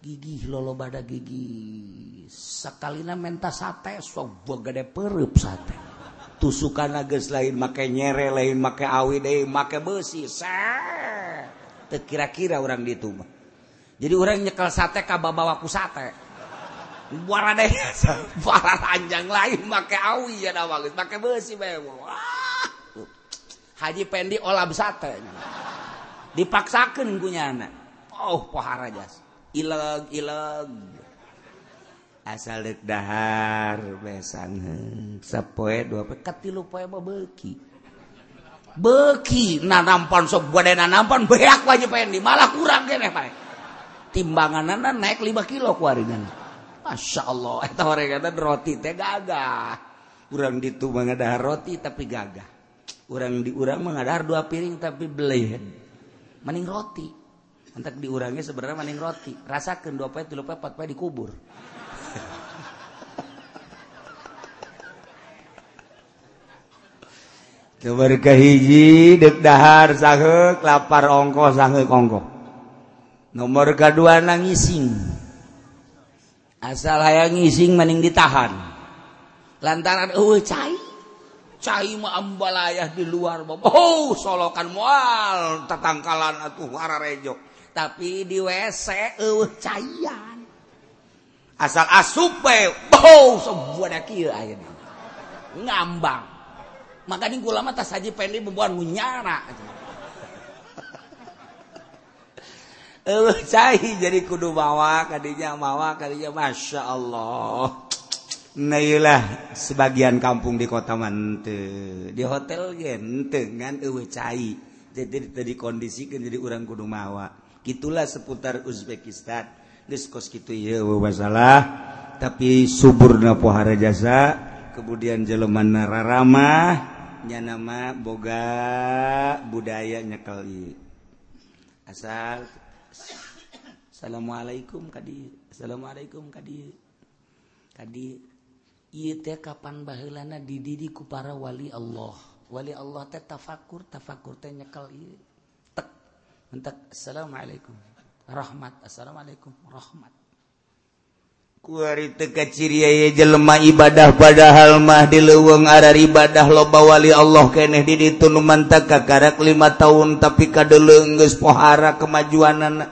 gigi lolo bada gigi. Sakalina menta sate sok bu gede pereup sate. Tusukan nages lain make nyere lain make awi deui make besi se kira-kira orang ditumah jadi orang nyekel sate kaba bawa ku sate. Buara deh. Buara ranjang lain pakai awi ya bagus, pakai besi bewo Haji Pendi olah sate. Dipaksakan punya anak oh pohara jas. Ileg ileg. Asal dek dahar besan sepoe dua poe. Katilu poe mah beki beki nanampan sok buat nanampan beak wajib Pendi. Malah kurang kene pak timbangan naik 5 kilo Masya Allah roti gagah kurang ditu mengadahar roti tapi gagah kurang diurang mengadahar dua piring tapi beli mening roti Entak diurangi sebenarnya maning roti. Rasakan dua pay, tiga pay, empat pay dikubur. Kebar hiji dek dahar sahek lapar ongko sahek ongko. Nomor kedua nangising. Asal hayang ngising maning ditahan. Lantaran eueuh cai. Cai mah ambalayah di luar. Oh, solokan mual tatangkalan atuh ararejo tapi di WC eueuh caian asal asup we bau sebuah kieu ayeuna ngambang maka di ulama tas haji pendek membuat munyara uh, cair jadi kudu bawa tadinya mawa kalinya Masya Allah. Nailah sebagian kampung di kota mante. Di hotel gentengan uh, cair jadi tadi kondisikan jadi orang kudu mawa gitulah seputar Uzbekistan. Geus kos kitu ieu masalah. Tapi suburna pohara jasa kemudian jelemana raramah nyanama boga budaya nyekali asal Assalamualaikum kadi. Assalamualaikum tadi tadi kapan baana dididiku para wali Allah. Wali Allah teh tafakur tafakur teh nyekal ieu. Tek mentak assalamualaikum. Rahmat assalamualaikum rahmat. keciri jelemah ibadah padahal mah di leweng ada ibadah loba wali Allah keeh did itu numanta karak lima tahun tapi kade lengges pohara kemajuan anak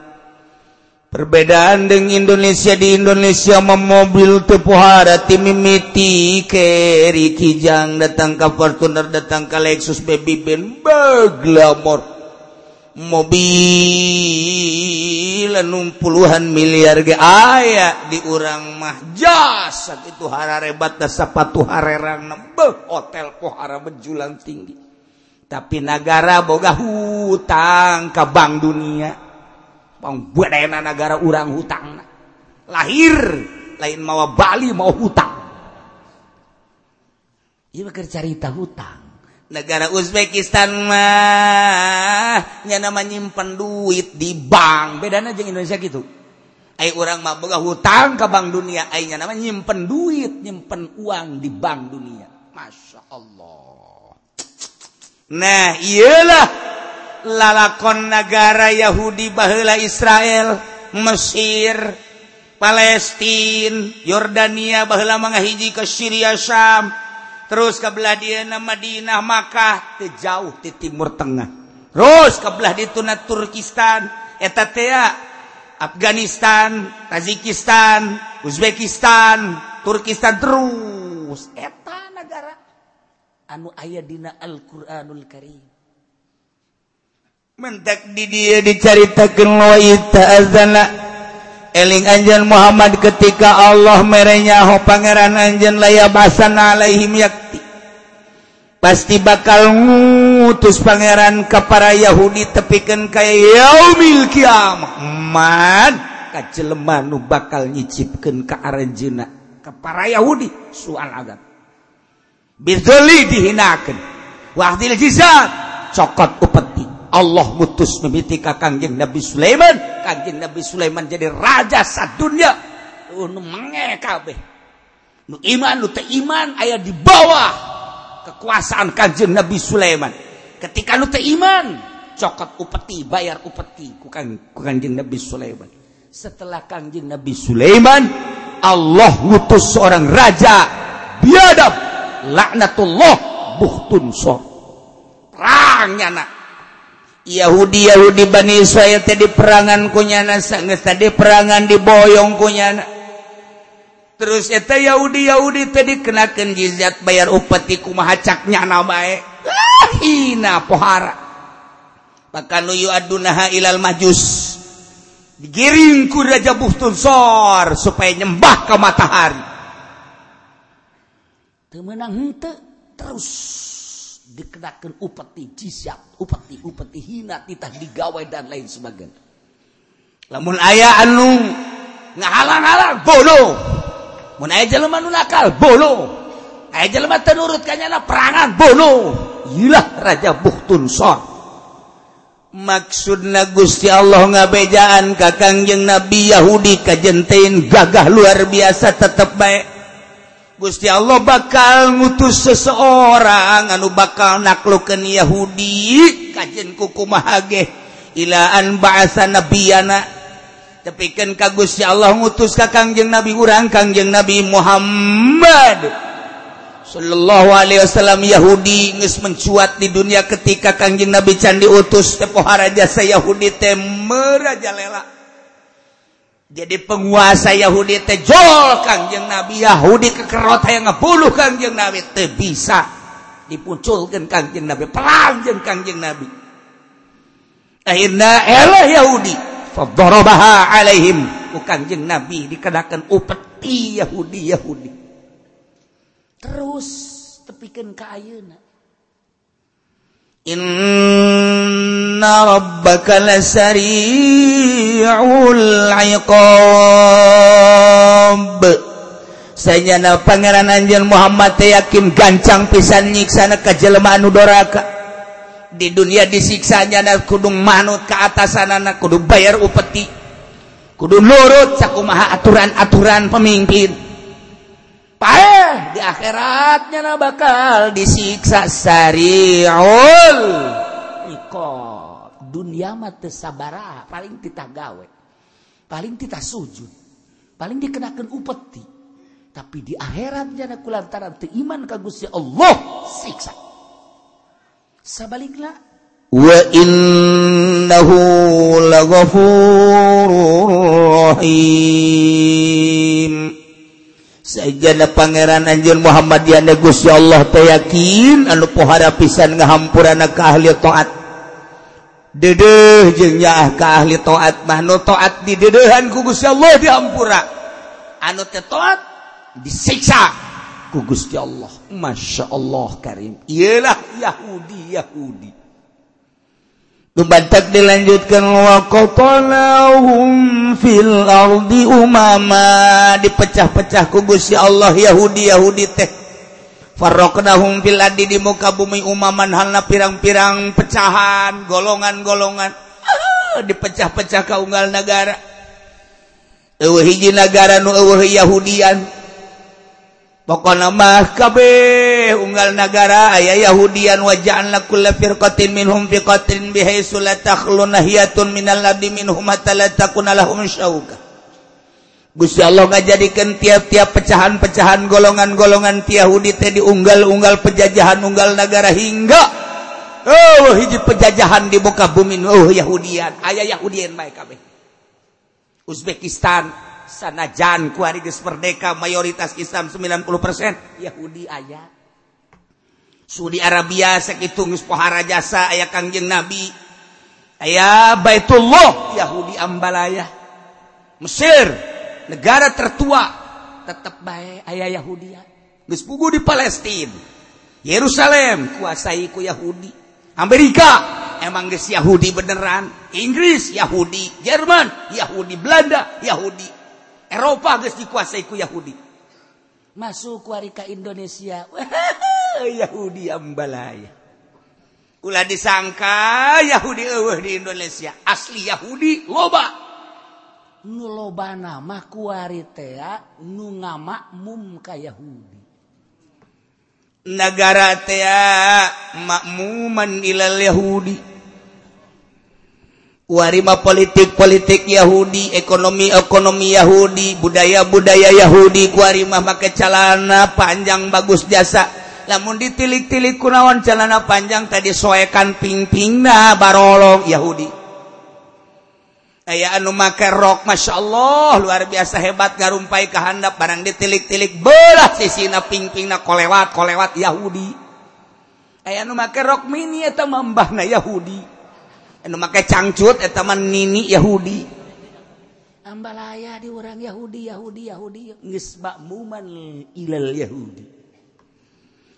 perbedaan dengan Indonesia di Indonesia memobil tepohara timimiti keri Kijang datang ke Fortuner datang ke Lexus baby Ben baglamor mobilum puluhan miliar ge aya di urang mah. Jasa itu hara rebat dan sepatu harerang nembeh hotel pohara bejulang tinggi. Tapi negara boga hutang ke bank dunia. Bang badana negara urang hutang lahir lain mawa Bali mau hutang. Ini cerita hutang. negara Uzbekistan Uzbekistanmahnya nama nyimpen duit di bank. Bedana jeung Indonesia gitu Ay orang mah boga hutang ke bank dunia Aynya nama nyimpen duit nyimpen uang di bank dunia. Masya Allah. Nah iyalah. Lalakon negara Yahudi baheula Israel Mesir Palestina Yordania baheula mangahiji ke Syria Syam. terus kebelah dia nama Madinah Makkah jauh di Timur Tengah. Terus kebelah di tuna Turkistan. Etatea Afghanistan Tajikistan Uzbekistan Turkistan terus. Eta negara anu ayah ayadina Alquranul Karim. Mentak di dia dicaritakan wa ta'azana Eling Anjan Muhammad ketika Allah merenyahu Pangeran Anjan laya basan alaihim yakti. Pasti bakal ngutus pangeran ke para Yahudi tepikan kayak yaumil kiamat. Man kajeleman nu bakal nyicipkan ke aranjeuna ke para Yahudi. Soal agam bidzali dihinakan waqtil jizat cokot upeti. Allah mutus memitika kangjeng Nabi Sulaiman. Kangjeng Nabi Sulaiman jadi raja sadunya nu menge kabeh. Nu iman nu iman aya di bawah kekuasaan kangjeng Nabi Sulaiman. Ketika nu iman cokot upeti bayar upeti ku, kan, ku kangjeng Nabi Sulaiman. Setelah kangjeng Nabi Sulaiman Allah mutus seorang raja biadab laknatullah buhtun so perangnya nak Yahudi Yahudi Bani Israel tadi perangan kunyana sangat tadi perangan diboyong kunyana terus eta Yahudi Yahudi tadi kenakan jizat bayar upeti kumaha caknya na bae. Ah, hina pohara. Bahkan luyu adunaha ilal majus. Digiring ku Raja Buhtunsor supaya nyembah ke matahari. Temenang hente terus. dikenakan upeti cisap, upeti upeti hina, titah digawai dan lain sebagainya. Lamun ayah anu ngahalang-halang bolo. Mun aya jelema nu nakal bolo. Aya jelema teu nurut kanyana perangan bolo. Ilah Raja Buhtun Sor. Maksudna Gusti Allah ngabejaan ka Kangjeng Nabi Yahudi kajentein gagah luar biasa tetep baik Gusti Allah bakal ngutus seseorang anu bakal nakluken Yahudi kajen kuku mahage ilaan bahasa nabiyana. Tepikan ka Gusti Allah ngutus ka Kangjeng Nabi urang Kangjeng Nabi Muhammad. Sallallahu alaihi wasallam Yahudi geus mencuat di dunia ketika Kangjeng Nabi Candi utus teh pohara jasa Yahudi teh merajalela jadi penguasa Yahudi tejol kangjeng Nabi Yahudi kekerota yang ngepuluh kangjeng Nabi teh bisa dipunculkan kangjeng Nabi perang jeung kangjeng Nabi. Akhirnya elah Yahudi fadarabaha alaihim. Ku kangjeng Nabi dikenakan upeti Yahudi Yahudi. Terus tepikeun ka ayeuna Inna rabbaka lasari'ul iqab Sayana pangeran anjeun Muhammad teh yakin gancang pisan nyiksana ka jelema anu doraka. Di dunia disiksanya na kudu manut ke atasanana kudu bayar upeti. Kudu nurut sakumaha aturan-aturan pemimpin. Di akhiratnya na bakal disiksa sariul. Ikut. Dunia mah sabara paling kita gawe. Paling kita sujud. Paling dikenakan upeti. Tapi di akhiratnya na kulantaran teu iman ka Gusti Allah siksa. Sabalikna wa innahu laghafurur rahim sajana Pangeran Anjur Muhammadyan Guya Allah teh yakin anu pohara pisan ngahampuran ke ahli taat. dedeh jeung jengnya ka ahli taat mah nu taat di dedehan ku Gusti Allah diampura. anu teu taat disiksa ku Gusti Allah Masya Allah Karim ialah Yahudi Yahudi Dubatak dilanjutkan waqatalahum fil ardi umama dipecah-pecah ku ya Allah Yahudi Yahudi teh. Farraqnahum fil ardi di muka bumi umaman halna pirang-pirang pecahan, golongan-golongan. Ah, dipecah-pecah ka unggal negara. Eueuh hiji negara nu eueuh Yahudian, pokok nama kabeh unggal negara aya Yahudian waja'alna kulla firqatin minhum fiqatin bihaisu la takhlu nahiyatun minal abdi minhum hatta takuna lahum syauka. Gusti Allah ngajadikeun tiap-tiap pecahan-pecahan golongan-golongan Yahudi teh diunggal-unggal pejajahan unggal negara hingga oh hiji pejajahan di muka bumi oh Yahudian ayah Yahudian baik kabeh. Uzbekistan. Sanajan kuarigus merdeka mayoritas Islam 90% Yahudi ayat Saudi Arabia segitu pohara jasa ayah kangjeng Nabi. Ayah Baitullah Yahudi ambalaya Mesir negara tertua tetap baik ayah Yahudi geus pugu di Palestina Yerusalem kuasai ku Yahudi. Amerika emang guys Yahudi beneran. Inggris Yahudi. Jerman Yahudi. Belanda Yahudi Eropa guys dikuasai ku Yahudi. Masuk warika Indonesia. Yahudi ambalaya ulah disangka Yahudi eueuh di Indonesia. Asli Yahudi loba. Nu loba nama kuari teh ah, nu ngamakmum ka Yahudi. Negara teh ah, makmuman ilal Yahudi. warima politik-politik Yahudi ekonomi-ekonomi Yahudi budaya-budaya Yahudi kuarimah make calana panjang bagus jasa. Namun ditilik-tilik kunawan calana panjang tadi soekan ping-pingna barolong Yahudi. Aya anu make rok Masya Allah luar biasa hebat garumpai kehandap barang ditilik-tilik belah sisina ping-pingna kolewat kolewat Yahudi. Aya anu make rok mini eta mambahna Yahudi. memakai cangcut etaman nini Yahudi. Ambalaya di orang Yahudi Yahudi Yahudi. Geus makmuman ilal Yahudi.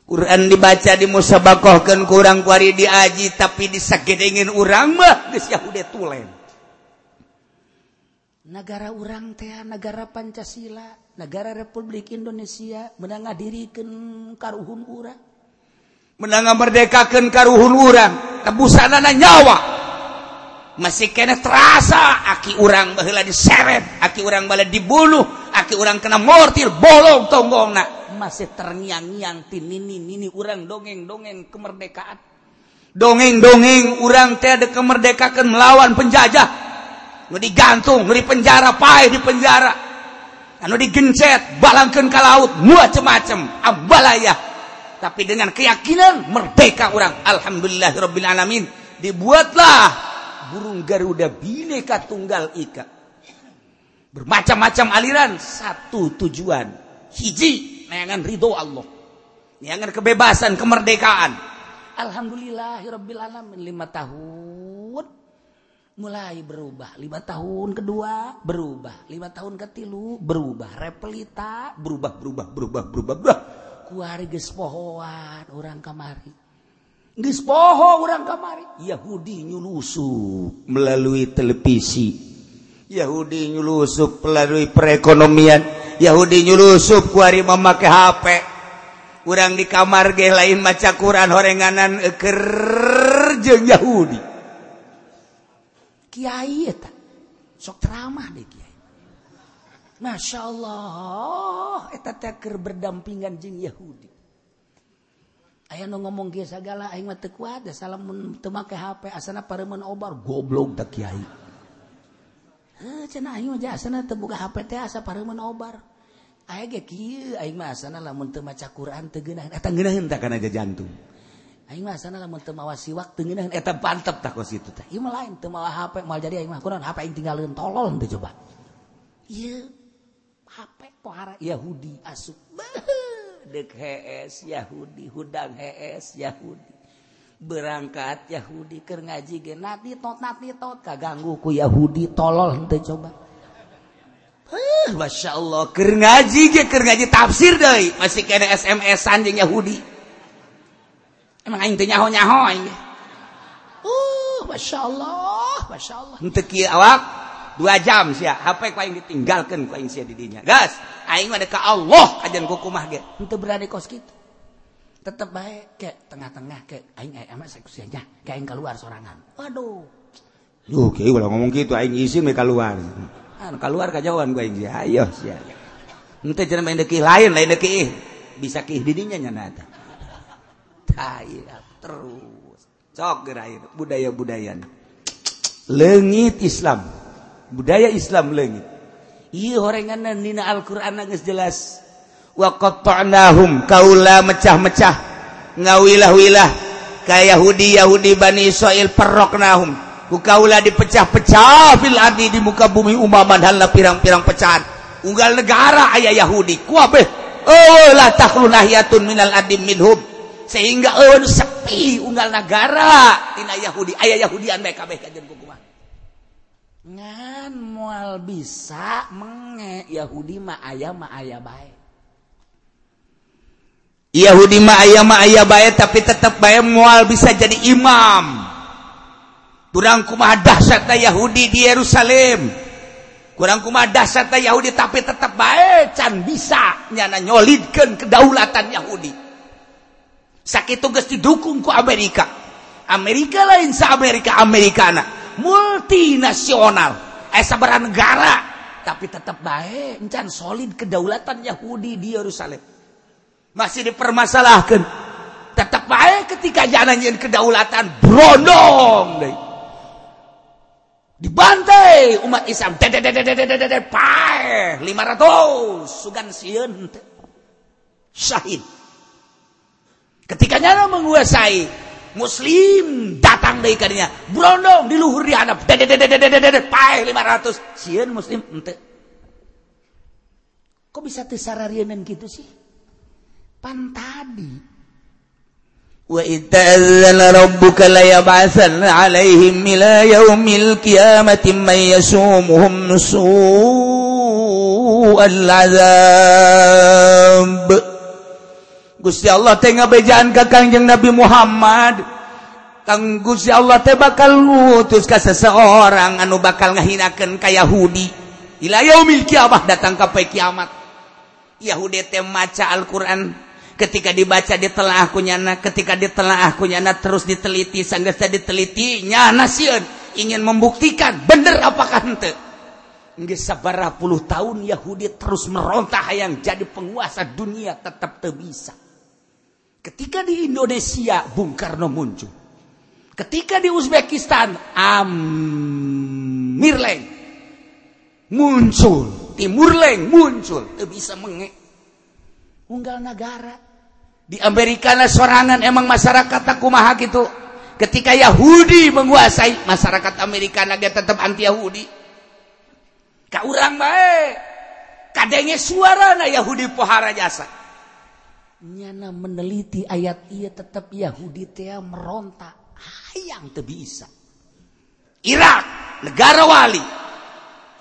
Quran dibaca di musabakohkeun kurang kuari diaji tapi disagedengin urang mah geus Yahudi tulen. Negara urang teh negara Pancasila negara Republik Indonesia menang ngadirikan karuhun urang. Menang merdekakan karuhun urang tebusanana nyawa. masih kene terasa. Aki urang bahula diseret aki urang bala dibunuh aki urang kena mortil bolong tonggong tonggongna. Masih terngiang-ngiang tinini nini urang dongeng-dongeng kemerdekaan. Dongeng-dongeng urang teh ada kemerdekakan melawan penjajah. Nu digantung nu penjara pae di penjara anu digencet balangkeun ka laut macem-macem ambalaya. Tapi dengan keyakinan merdeka orang alhamdulillahirabbil alamin. Dibuatlah burung Garuda Bineka Tunggal Ika. Bermacam-macam aliran, satu tujuan. Hiji, neangan ridho Allah. Neangan kebebasan, kemerdekaan. Alhamdulillah, Alamin, lima tahun mulai berubah. Lima tahun kedua berubah. Lima tahun ketilu berubah. Repelita berubah, berubah, berubah, berubah, berubah. Keluarga pohoan orang kamari dispoho orang kamari. Yahudi nyulusuk melalui televisi. Yahudi nyulusuk melalui perekonomian. Yahudi nyulusuk kuari memakai HP orang di kamar ge lain maca Quran horenganan eker Yahudi. Kiai eta sok ceramah deh Kiai. Masya Allah eta teh berdampingan jeng Yahudi. aya nu ngomong ge sagala aing mah teu kuat da salamun teu make HP asana paremen obar goblok da kiai. Heh cenah aing mah asana teu buka HP teh asa paremen obar. Aya ge kieu aing mah asana lamun teu maca Quran teu geunaheun eta geunaheun tah kana jantung. Aing mah asana lamun teu mawa siwak teu geunaheun eta pantep tah kos itu teh Ieu mah lain teu mawa HP mal jadi aing mah kunaon HP aing tinggalkeun tolol teu coba. Ieu HP pohara Yahudi asup. deg HS Yahudi hudang HS Yahudi berangkat Yahudi ke ngaji ge nati tot nati tot kaganggu ku Yahudi tolol henteu coba Heh, Masya Allah, ker ngaji ker ngaji tafsir deh. Masih kena SMS anjing Yahudi. Emang aing teh nyaho-nyaho aing. Uh, Masya Allah, Masya Allah. Untuk awak, dua jam sih HP yang ditinggalkan yang si didinya gas aing ada ke Allah ajan kuku mah ge henteu berada kos gitu tetep baik ke tengah-tengah ke aing eh, aing amat sekusianya ke aing keluar sorangan waduh Duh, kieu ulah ngomong gitu aing izin we keluar. An ah, keluar kajauhan gue aing ayo sia. Henteu jangan main deki lain, lain deki bisa kih didinya nyana tah. terus. Sok gerai budaya-budaya. Lengit Islam. Budaya Islam legit Alquran jelas. Kaula mecah-mecah. Ngawilah-wilah kayak Yahudi Yahudi Bani Israil perok nahum kaula dipecah-pecah fil adi di muka bumi umaman hala pirang-pirang pecahan. Unggal negara ayah Yahudi kuabe oh lah taklunahiyatun minal adim minhum. Sehingga oh sepi unggal negara. Tina Yahudi ayah Yahudian mereka kabeh kajen kukuman ngan mual bisa menge. Yahudi ma ayah ma ayah baik Yahudi ma ayah ma ayah baik tapi tetap baik mual bisa jadi imam. Kurang kumaha dahsyatna Yahudi di Yerusalem. Kurang kumaha dahsyatna Yahudi tapi tetap baik can bisa nyana nyolidkan kedaulatan Yahudi. Sakit tugas didukung ku Amerika. Amerika lain sa Amerika Amerikana. multinasional. Esa negara tapi tetap baik encan solid kedaulatan Yahudi di Yerusalem. Masih dipermasalahkan. Tetap baik ketika janannya kedaulatan brondong deh. Dibantai umat Islam. 500 sugan sieun syahid. Ketika nyana menguasai muslim datang dari kadinya berondong di luhur di anak lima 500 sieun muslim ente. Kok bisa tesararianan gitu sih? Pan tadi wa idzalla rabbuka la yab'atsan 'alaihim ila yaumil qiyamati may yasumuhum su'al 'adzab Gusti Allah teh ngabejaan ka Kangjeng Nabi Muhammad. Kang Gusti Allah teh bakal ngutus ka seseorang anu bakal ngahinakeun ka Yahudi. Ila yaumil kiamah datang ka kiamat. Yahudi teh maca Al-Qur'an ketika dibaca di telah aku nyana ketika di telah aku nyana terus diteliti sanggeus ditelitinya nasiun ingin membuktikan bener apakah ente Nggak sabaraha puluh tahun Yahudi terus meronta yang jadi penguasa dunia tetap terbisa. Ketika di Indonesia Bung Karno muncul. Ketika di Uzbekistan Amir Leng muncul. Timur Leng muncul. Tidak bisa menge. Unggal negara di Amerika sorangan emang masyarakat takumaha gitu ketika Yahudi menguasai masyarakat Amerika naga tetap anti Yahudi ka urang baik kadenge suara na Yahudi pohara jasa nyana meneliti ayat ia tetap Yahudi tea merontak hayang teu bisa. Irak negara wali.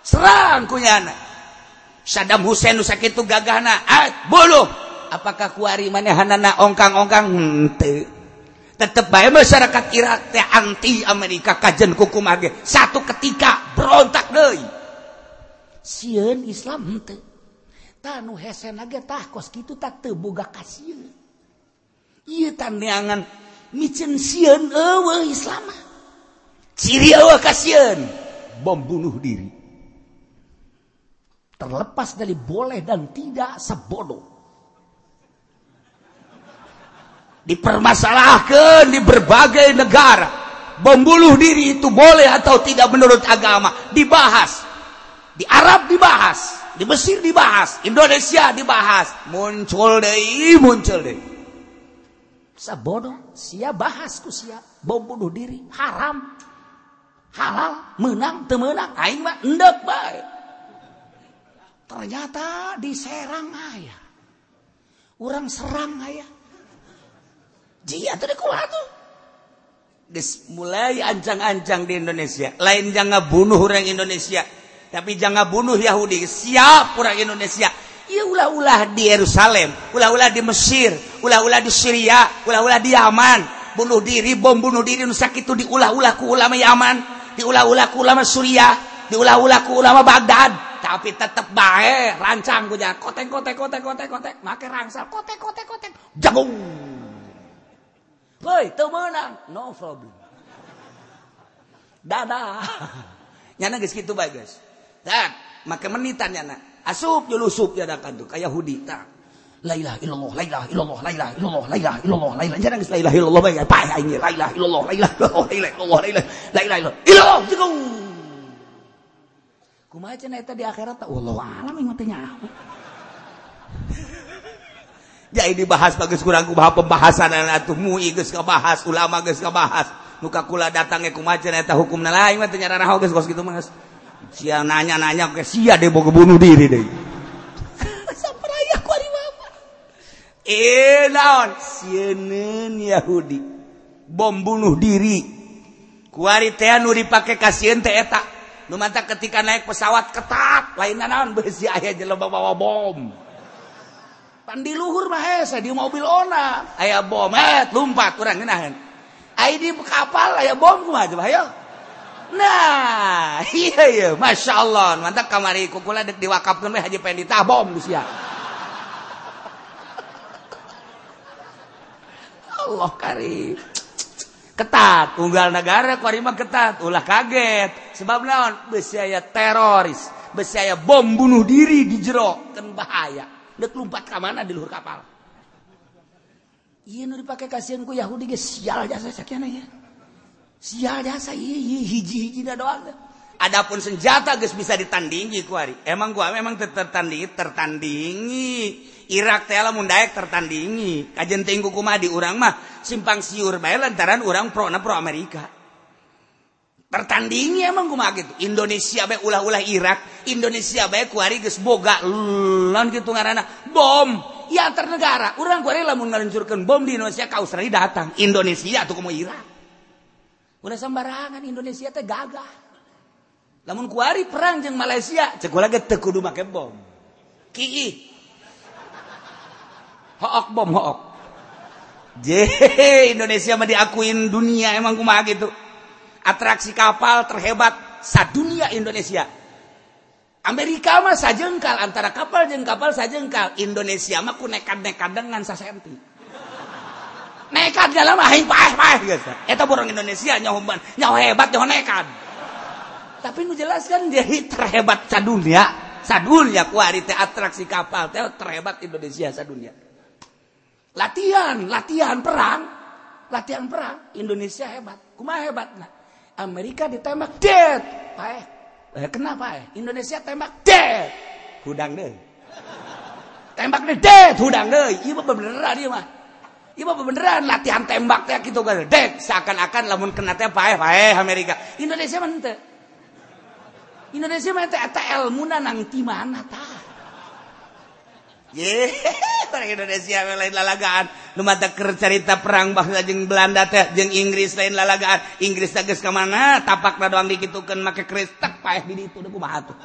Serang ku nyana. Saddam Hussein nu sakitu gagahna at buluh. Apakah kuari manehanana ongkang-ongkang? Hmm, henteu tetep bae masyarakat Irak teh anti Amerika kajen kukumage. Satu ketika berontak deui. Sieun Islam hmm, henteu age tah kos kitu tak teu boga kasieun ieu tandeangan micen sieun eueuh Islam ciri eueuh kasieun bom bunuh diri. Terlepas dari boleh dan tidak sebodoh. Dipermasalahkan di berbagai negara. Membunuh diri itu boleh atau tidak menurut agama? Dibahas. Di Arab dibahas di Mesir dibahas Indonesia dibahas. Muncul deh muncul deh. Sabodoh sia bahas ku sia. Bom bunuh diri haram. Halal menang temenang. Aing mah endek baik ternyata diserang ayah orang serang ayah mulai ancang-ancang di Indonesia. Lain jangan bunuh orang Indonesia tapi jangan bunuh Yahudi. Siap orang Indonesia. Ya ulah-ulah di Yerusalem ulah-ulah di Mesir ulah-ulah di Syria ulah-ulah di Yaman. Bunuh diri bom bunuh diri nusak itu diulah-ulah ku ulama Yaman diulah-ulah ku ulama Suriah diulah-ulah ku ulama Baghdad. Tapi tetap baik rancang punya kotek kotek kotek kotek kotek. Make rangsal. Kotek kotek kotek. Jagung Woi, teu menang, no problem. Dadah. Nyana geus kitu bae, guys. tak maka menitannya na asup dulu sup ya kan tuh kayak Yahudi tak Lailah ilallah, lailah ilallah, lailah ilallah, lailah ilallah, lailah. Jangan nggak lailah ilallah bayar payah ini. Lailah ilallah, lailah ilallah, lailah ilallah, lailah lailah ilallah. Ilallah cukup. Kumaha cenah eta di akhirat teh Allah alam yang teh nyaho. Ya ini bagus kurang kumaha pembahasan atuh mui geus kabahas, ulama geus kabahas. Nuka kula datangnya kumaha cenah eta hukumna lain mah teh nyararaho geus kos kitu mah. si nanya-nanya ke si deh mau kebunuh diri deh. Sapraya ku eh naon? Sieun Yahudi. Bom bunuh diri. Kuari teh nu dipake kasieun teh eta. Nu mata ketika naik pesawat ketat. Lain naon? Beusi aya jelema bawa bom. Pan di luhur mah eh, hese di mobil ona. Aya bom eh lompat urang ngeunaheun aya di kapal aya bom kumaha coba hayo. Nah iya iya. Masya Allah. Mantap kamari. Kukula dek diwakapkan mah haji pengen ditabom di sia Allah karim. Ketat. Tunggal negara kuarima ketat. Ulah kaget. Sebab naon? Besi aya teroris. Besi aya bom bunuh diri di jero. Kan bahaya. Dek lompat ke mana di luhur kapal? Iya nu dipake kasihan ku Yahudi sial jasa sakiana ya Adapun senjata guys bisa ditandingi kuari. Emang gua memang tertandingi, tertandingi. Irak teh lamun daek tertandingi. Kajen tinggu kumah di urang mah simpang siur bae lantaran urang pro na pro Amerika. Tertandingi emang kumaha gitu. Indonesia bae ulah-ulah Irak, Indonesia bae kuari geus boga lan gitu ngaranna bom. Ya ternegara, urang kuari lamun ngaluncurkeun bom di Indonesia ka Australia datang. Indonesia tuh kumaha Irak. Udah sembarangan Indonesia teh gagah. namun kuari perang yang Malaysia cek lagi tekudu make bom. Ki hook bom hook. Je Indonesia mah diakuin dunia emang kumaha gitu. Atraksi kapal terhebat sadunia Indonesia. Amerika mah sajengkal antara kapal jeng kapal sajengkal. Indonesia mah ku nekat-nekat dengan sasenti nekat dalam aing paeh paeh geus eta borong Indonesia nyaho nyaho hebat nyaho nekat. Tapi nu jelaskan jadi terhebat sadunia. Sadunia kuari teh atraksi kapal teh terhebat Indonesia sadunia. Latihan latihan perang. Latihan perang Indonesia hebat. Kumaha hebat? Nah Amerika ditembak dead. Pae eh, kenapa eh. Indonesia tembak dead. Hudang deh. Tembak deh dead hudang deh. Iya beneran dia mah Iba beneran latihan tembak teh gitu kan. Dek seakan-akan lamun kena teh paeh paeh Amerika. Indonesia mah teu. Indonesia mah teh eta elmuna nang ti mana tah. Ye, orang Indonesia mah lain lalagaan. Lumatak keur carita perang bangsa jeung Belanda teh jeung Inggris lain lalagaan. Inggris teh geus ka mana? Tapakna doang dikitukeun make kristek paeh di ditu kumaha tuh.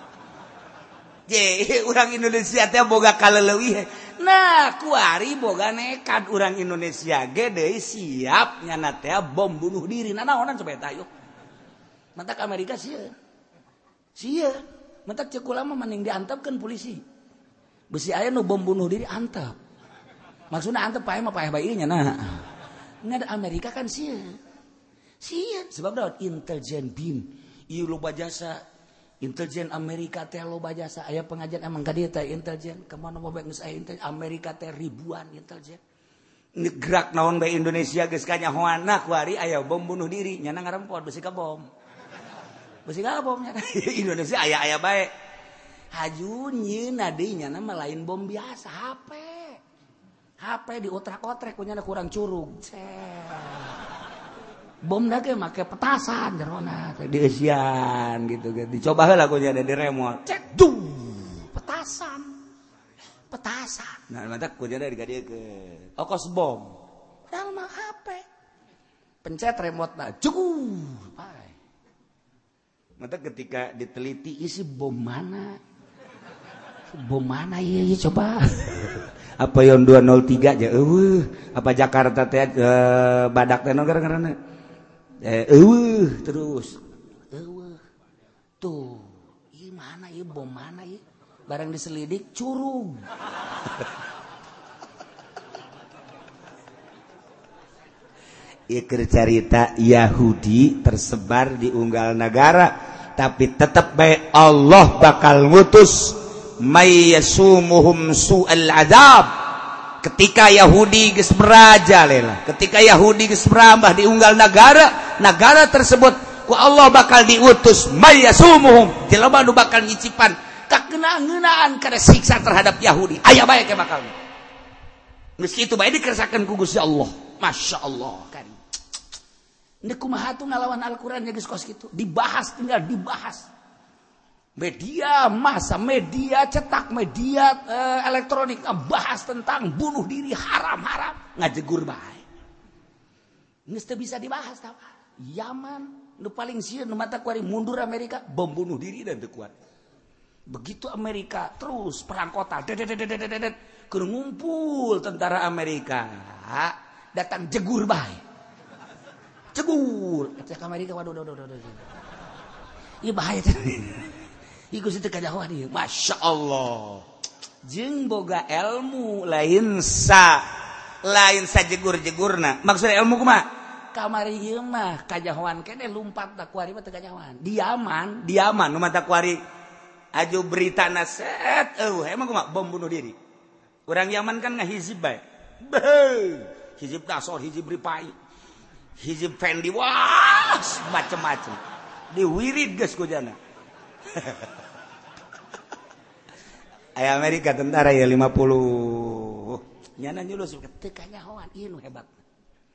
Ye, orang Indonesia teh boga kaleleuwih nah kuari boga nekat orang Indonesia gede siap nyana teh bom bunuh diri. Nah naonan supaya tayo mentak Amerika sih sih mentak cek lama mending diantapkan polisi. Besi ayah nu bom bunuh diri antap maksudnya antap payah mah payah bayinya nah. Nggak Amerika kan sih sih sebab dapat intelijen bin iya lupa jasa intelijen Amerika teh lo jasa aya pengajian emang ka dieu teh intelijen kemana mau geus aya intelijen Amerika teh ribuan intelijen gerak naon bae Indonesia geus kanyahoana ku hari aya bom bunuh diri. Nyana ngarempot besi ka bom. Besi ka bom nyana. Indonesia aya aya bae. Hajun nyeuna deui nyana mah lain bom biasa. HP HP di otrak-otrek ku nyana kurang curug. Cek Bom dah ke make petasan jerona di Asian gitu gitu. Dicoba kunya ada di remote. Cek dung petasan. Petasan. Nah, mata kunya dari dia ke okos bom. Padahal mah HP. Pencet remote nah, cukup ketika diteliti isi bom mana bom mana ya, ya coba apa yang 203 aja uh, apa Jakarta teh uh, badak teh karena eh uh, terus. Uh, tuh ini mana ya bom mana ya barang diselidik curug Ikir cerita Yahudi tersebar di unggal negara tapi tetap baik Allah bakal ngutus may yasumuhum su'al adab ketika Yahudi gesmeraja lela. Ketika Yahudi gesmerambah diunggal negara negara tersebut ku Allah bakal diutus mayasumuhum. Jelema nu bakal ngicipan kakeunaeunaan kada siksa terhadap Yahudi. Aya bae ke bakal. Meski itu bae dikersakeun ku Gusti Allah. Masya Allah kan Ini kumaha tuh ngalawan Al-Quran ya geus gitu. Dibahas tinggal dibahas media masa media cetak media uh, elektronik bahas tentang bunuh diri haram-haram ngajegur baik. Nggak bisa dibahas tahu Yaman nu paling sieun nu mata kuari mundur Amerika bom bunuh diri dan kuat. Begitu Amerika terus perang kota dedet ngumpul tentara Amerika. Datang jegur baik. Jegur. Amerika waduh waduh waduh waduh Iya bahaya Masya Allah. Jeng boga elmu lain sa lain sa jegur-jegurna. Maksudnya ilmu kuma kamari ieu mah kajahoan kene lumpat takwari mah kajahoan diaman diaman rumah takwari. Aju berita naset eueuh emang kuma bom bunuh diri. Orang Yaman kan ngahizib bae. Beuh hizib dasor hizib ripai. Hizib fendi wah macem-macem. Diwirid geus kujana Ayah Amerika tentara ya 50. Nyana nyulu suka tekanya ieu ini hebat.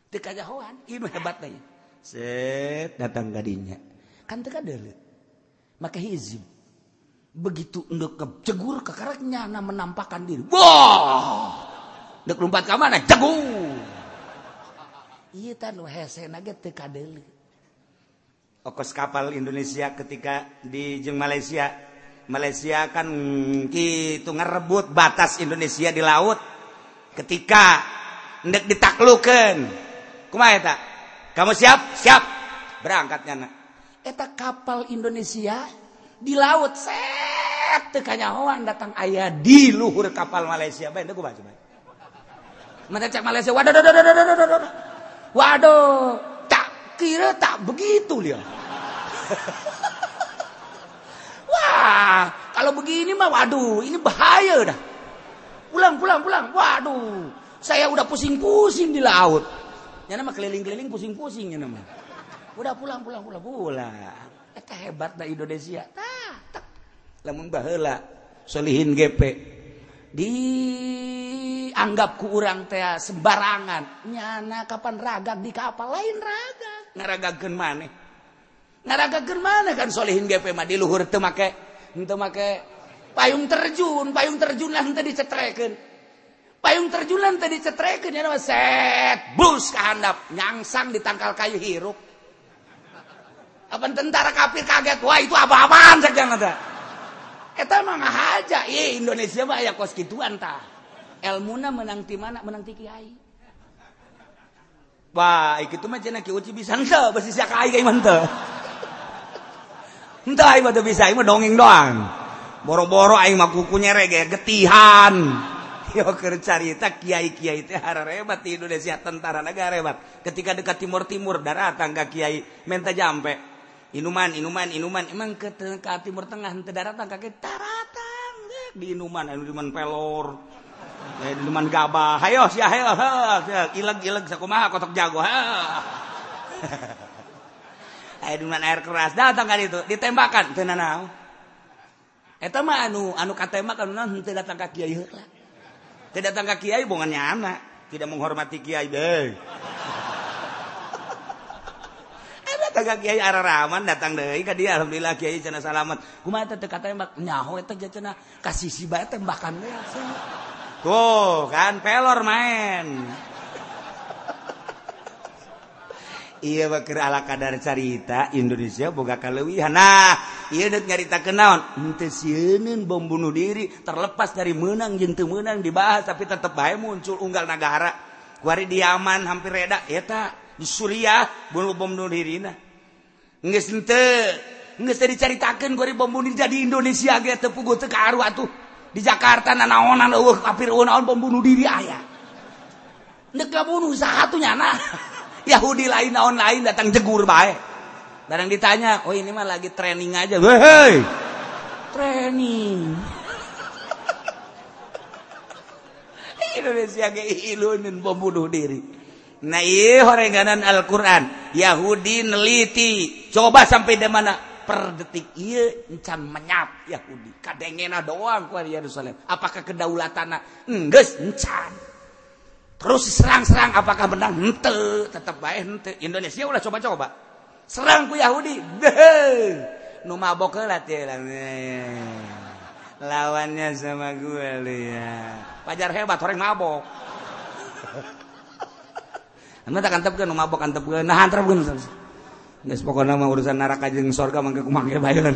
tekanya kajahoan ini hebat teh. Set datang gadinya. Kan teka kadeuleu. maka hizib. Begitu endek cegur kekarak nyana menampakkan diri. Wah! Dek lompat ke mana? Cegur. iya tanu nu naga teka teu. Okos kapal Indonesia ketika di Jeng Malaysia Malaysia kan gitu ngerebut batas Indonesia di laut. Ketika hendak ditaklukan kumaha eta kamu siap? Siap. Berangkatnya nak eta kapal Indonesia di laut set tekanya hoan datang ayah di luhur kapal Malaysia. Baik, aku baca baik. mana cek Malaysia? Waduh waduh waduh waduh waduh waduh tak kira tak begitu dia. Wah, kalau begini mah waduh, ini bahaya dah. Pulang, pulang, pulang. Waduh, saya udah pusing-pusing di laut. Ya nama keliling-keliling pusing-pusing ya nama. Udah pulang, pulang, pulang, pulang. Eta hebat dah Indonesia. Tah, tak. Lamun baheula solihin GP dianggap ku urang teh sembarangan nyana kapan ragak di kapal lain ragak ngaragakeun maneh ngaragakeun mana kan solihin GP mah di luhur teu make untuk make payung terjun payung terjunlah tadi dicetreken payung terjulan tadi dicetreken ya nama set bus ke handap nyangsang di tangkal kayu hirup. Apa tentara kafir kaget wah itu apa-apaan saja ada eta. Mah ngahaja iya Indonesia mah ya kos gituan tah elmuna menang ti mana menang ti kiai. Wah itu mah cenah ki uci bisa henteu besi sia ka aing mah entah ibadah bisa ini dongeng doang. Boro-boro aing mah kukunya rege getihan yo cerita kiai kiai teh hebat di Indonesia tentara negara hebat ketika dekat timur timur daratan ke kiai minta jampe. Inuman inuman inuman emang ke, ke timur tengah henteu daratan ka daratan di inuman inuman pelor. Eh, inuman gabah. Hayo sia hayo ileg ileg sakumaha kotak jago ha Eh, air dengan air keras. Datang kan itu. Ditembakkan tenan naon eta eh, mah anu anu katembak anu naon teu datang ka kiai heula. Teu datang ka kiai bongan nyana. Tidak menghormati kiai deui ada kagak kiai araraman datang deui ka dia. Alhamdulillah kiai cenah salamat kumaha teh teu katembak? Nyaho eta cenah. Kasisi bae tembakan deui tuh kan pelor main Iya bakir ala kadar carita Indonesia boga kalewihan. Nah, iya net nyarita kenaon. Ente sienin bom bunuh diri terlepas dari menang jentu menang dibahas tapi tetap baik muncul unggal negara. Kuari di Yaman hampir reda. eta di Suriah bunuh bom bunuh diri nah. Nggak sente. Nggak sedih ceritakan kuari bom bunuh diri di Indonesia gak tepu gue tekaru atuh. Di Jakarta nanaonan eueuh kafir naon bom bunuh diri ayah. Nek bunuh satunya nah. Yahudi lain naon lain datang jegur baik barang ditanya oh ini mah lagi training aja. Hei training. Indonesia ge ilunin bom diri. Nah iya horenganan Al-Quran. Yahudi neliti. Coba sampai di mana? Per detik iya encan menyap Yahudi. Kadengena doang ku Yerusalem. Apakah kedaulatan enggak encan terus serang-serang apakah benar ente tetap baik ente Indonesia udah coba-coba serang ku Yahudi Deh. nu mabok eh. lawannya sama gue ya pajar hebat orang mabok Anu tak antep kan, mabok antep kan, nah antep kan. Nges pokoknya mah urusan neraka jeung sorga mangke kumang bayaran. bayeun.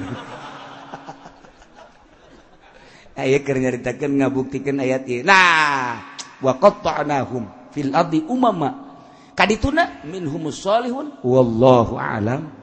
Aya keur nyaritakeun ngabuktikan ayat ieu. Nah, waqatta'nahum fil ardi umama. Kadituna minhumus solihun wallahu alam.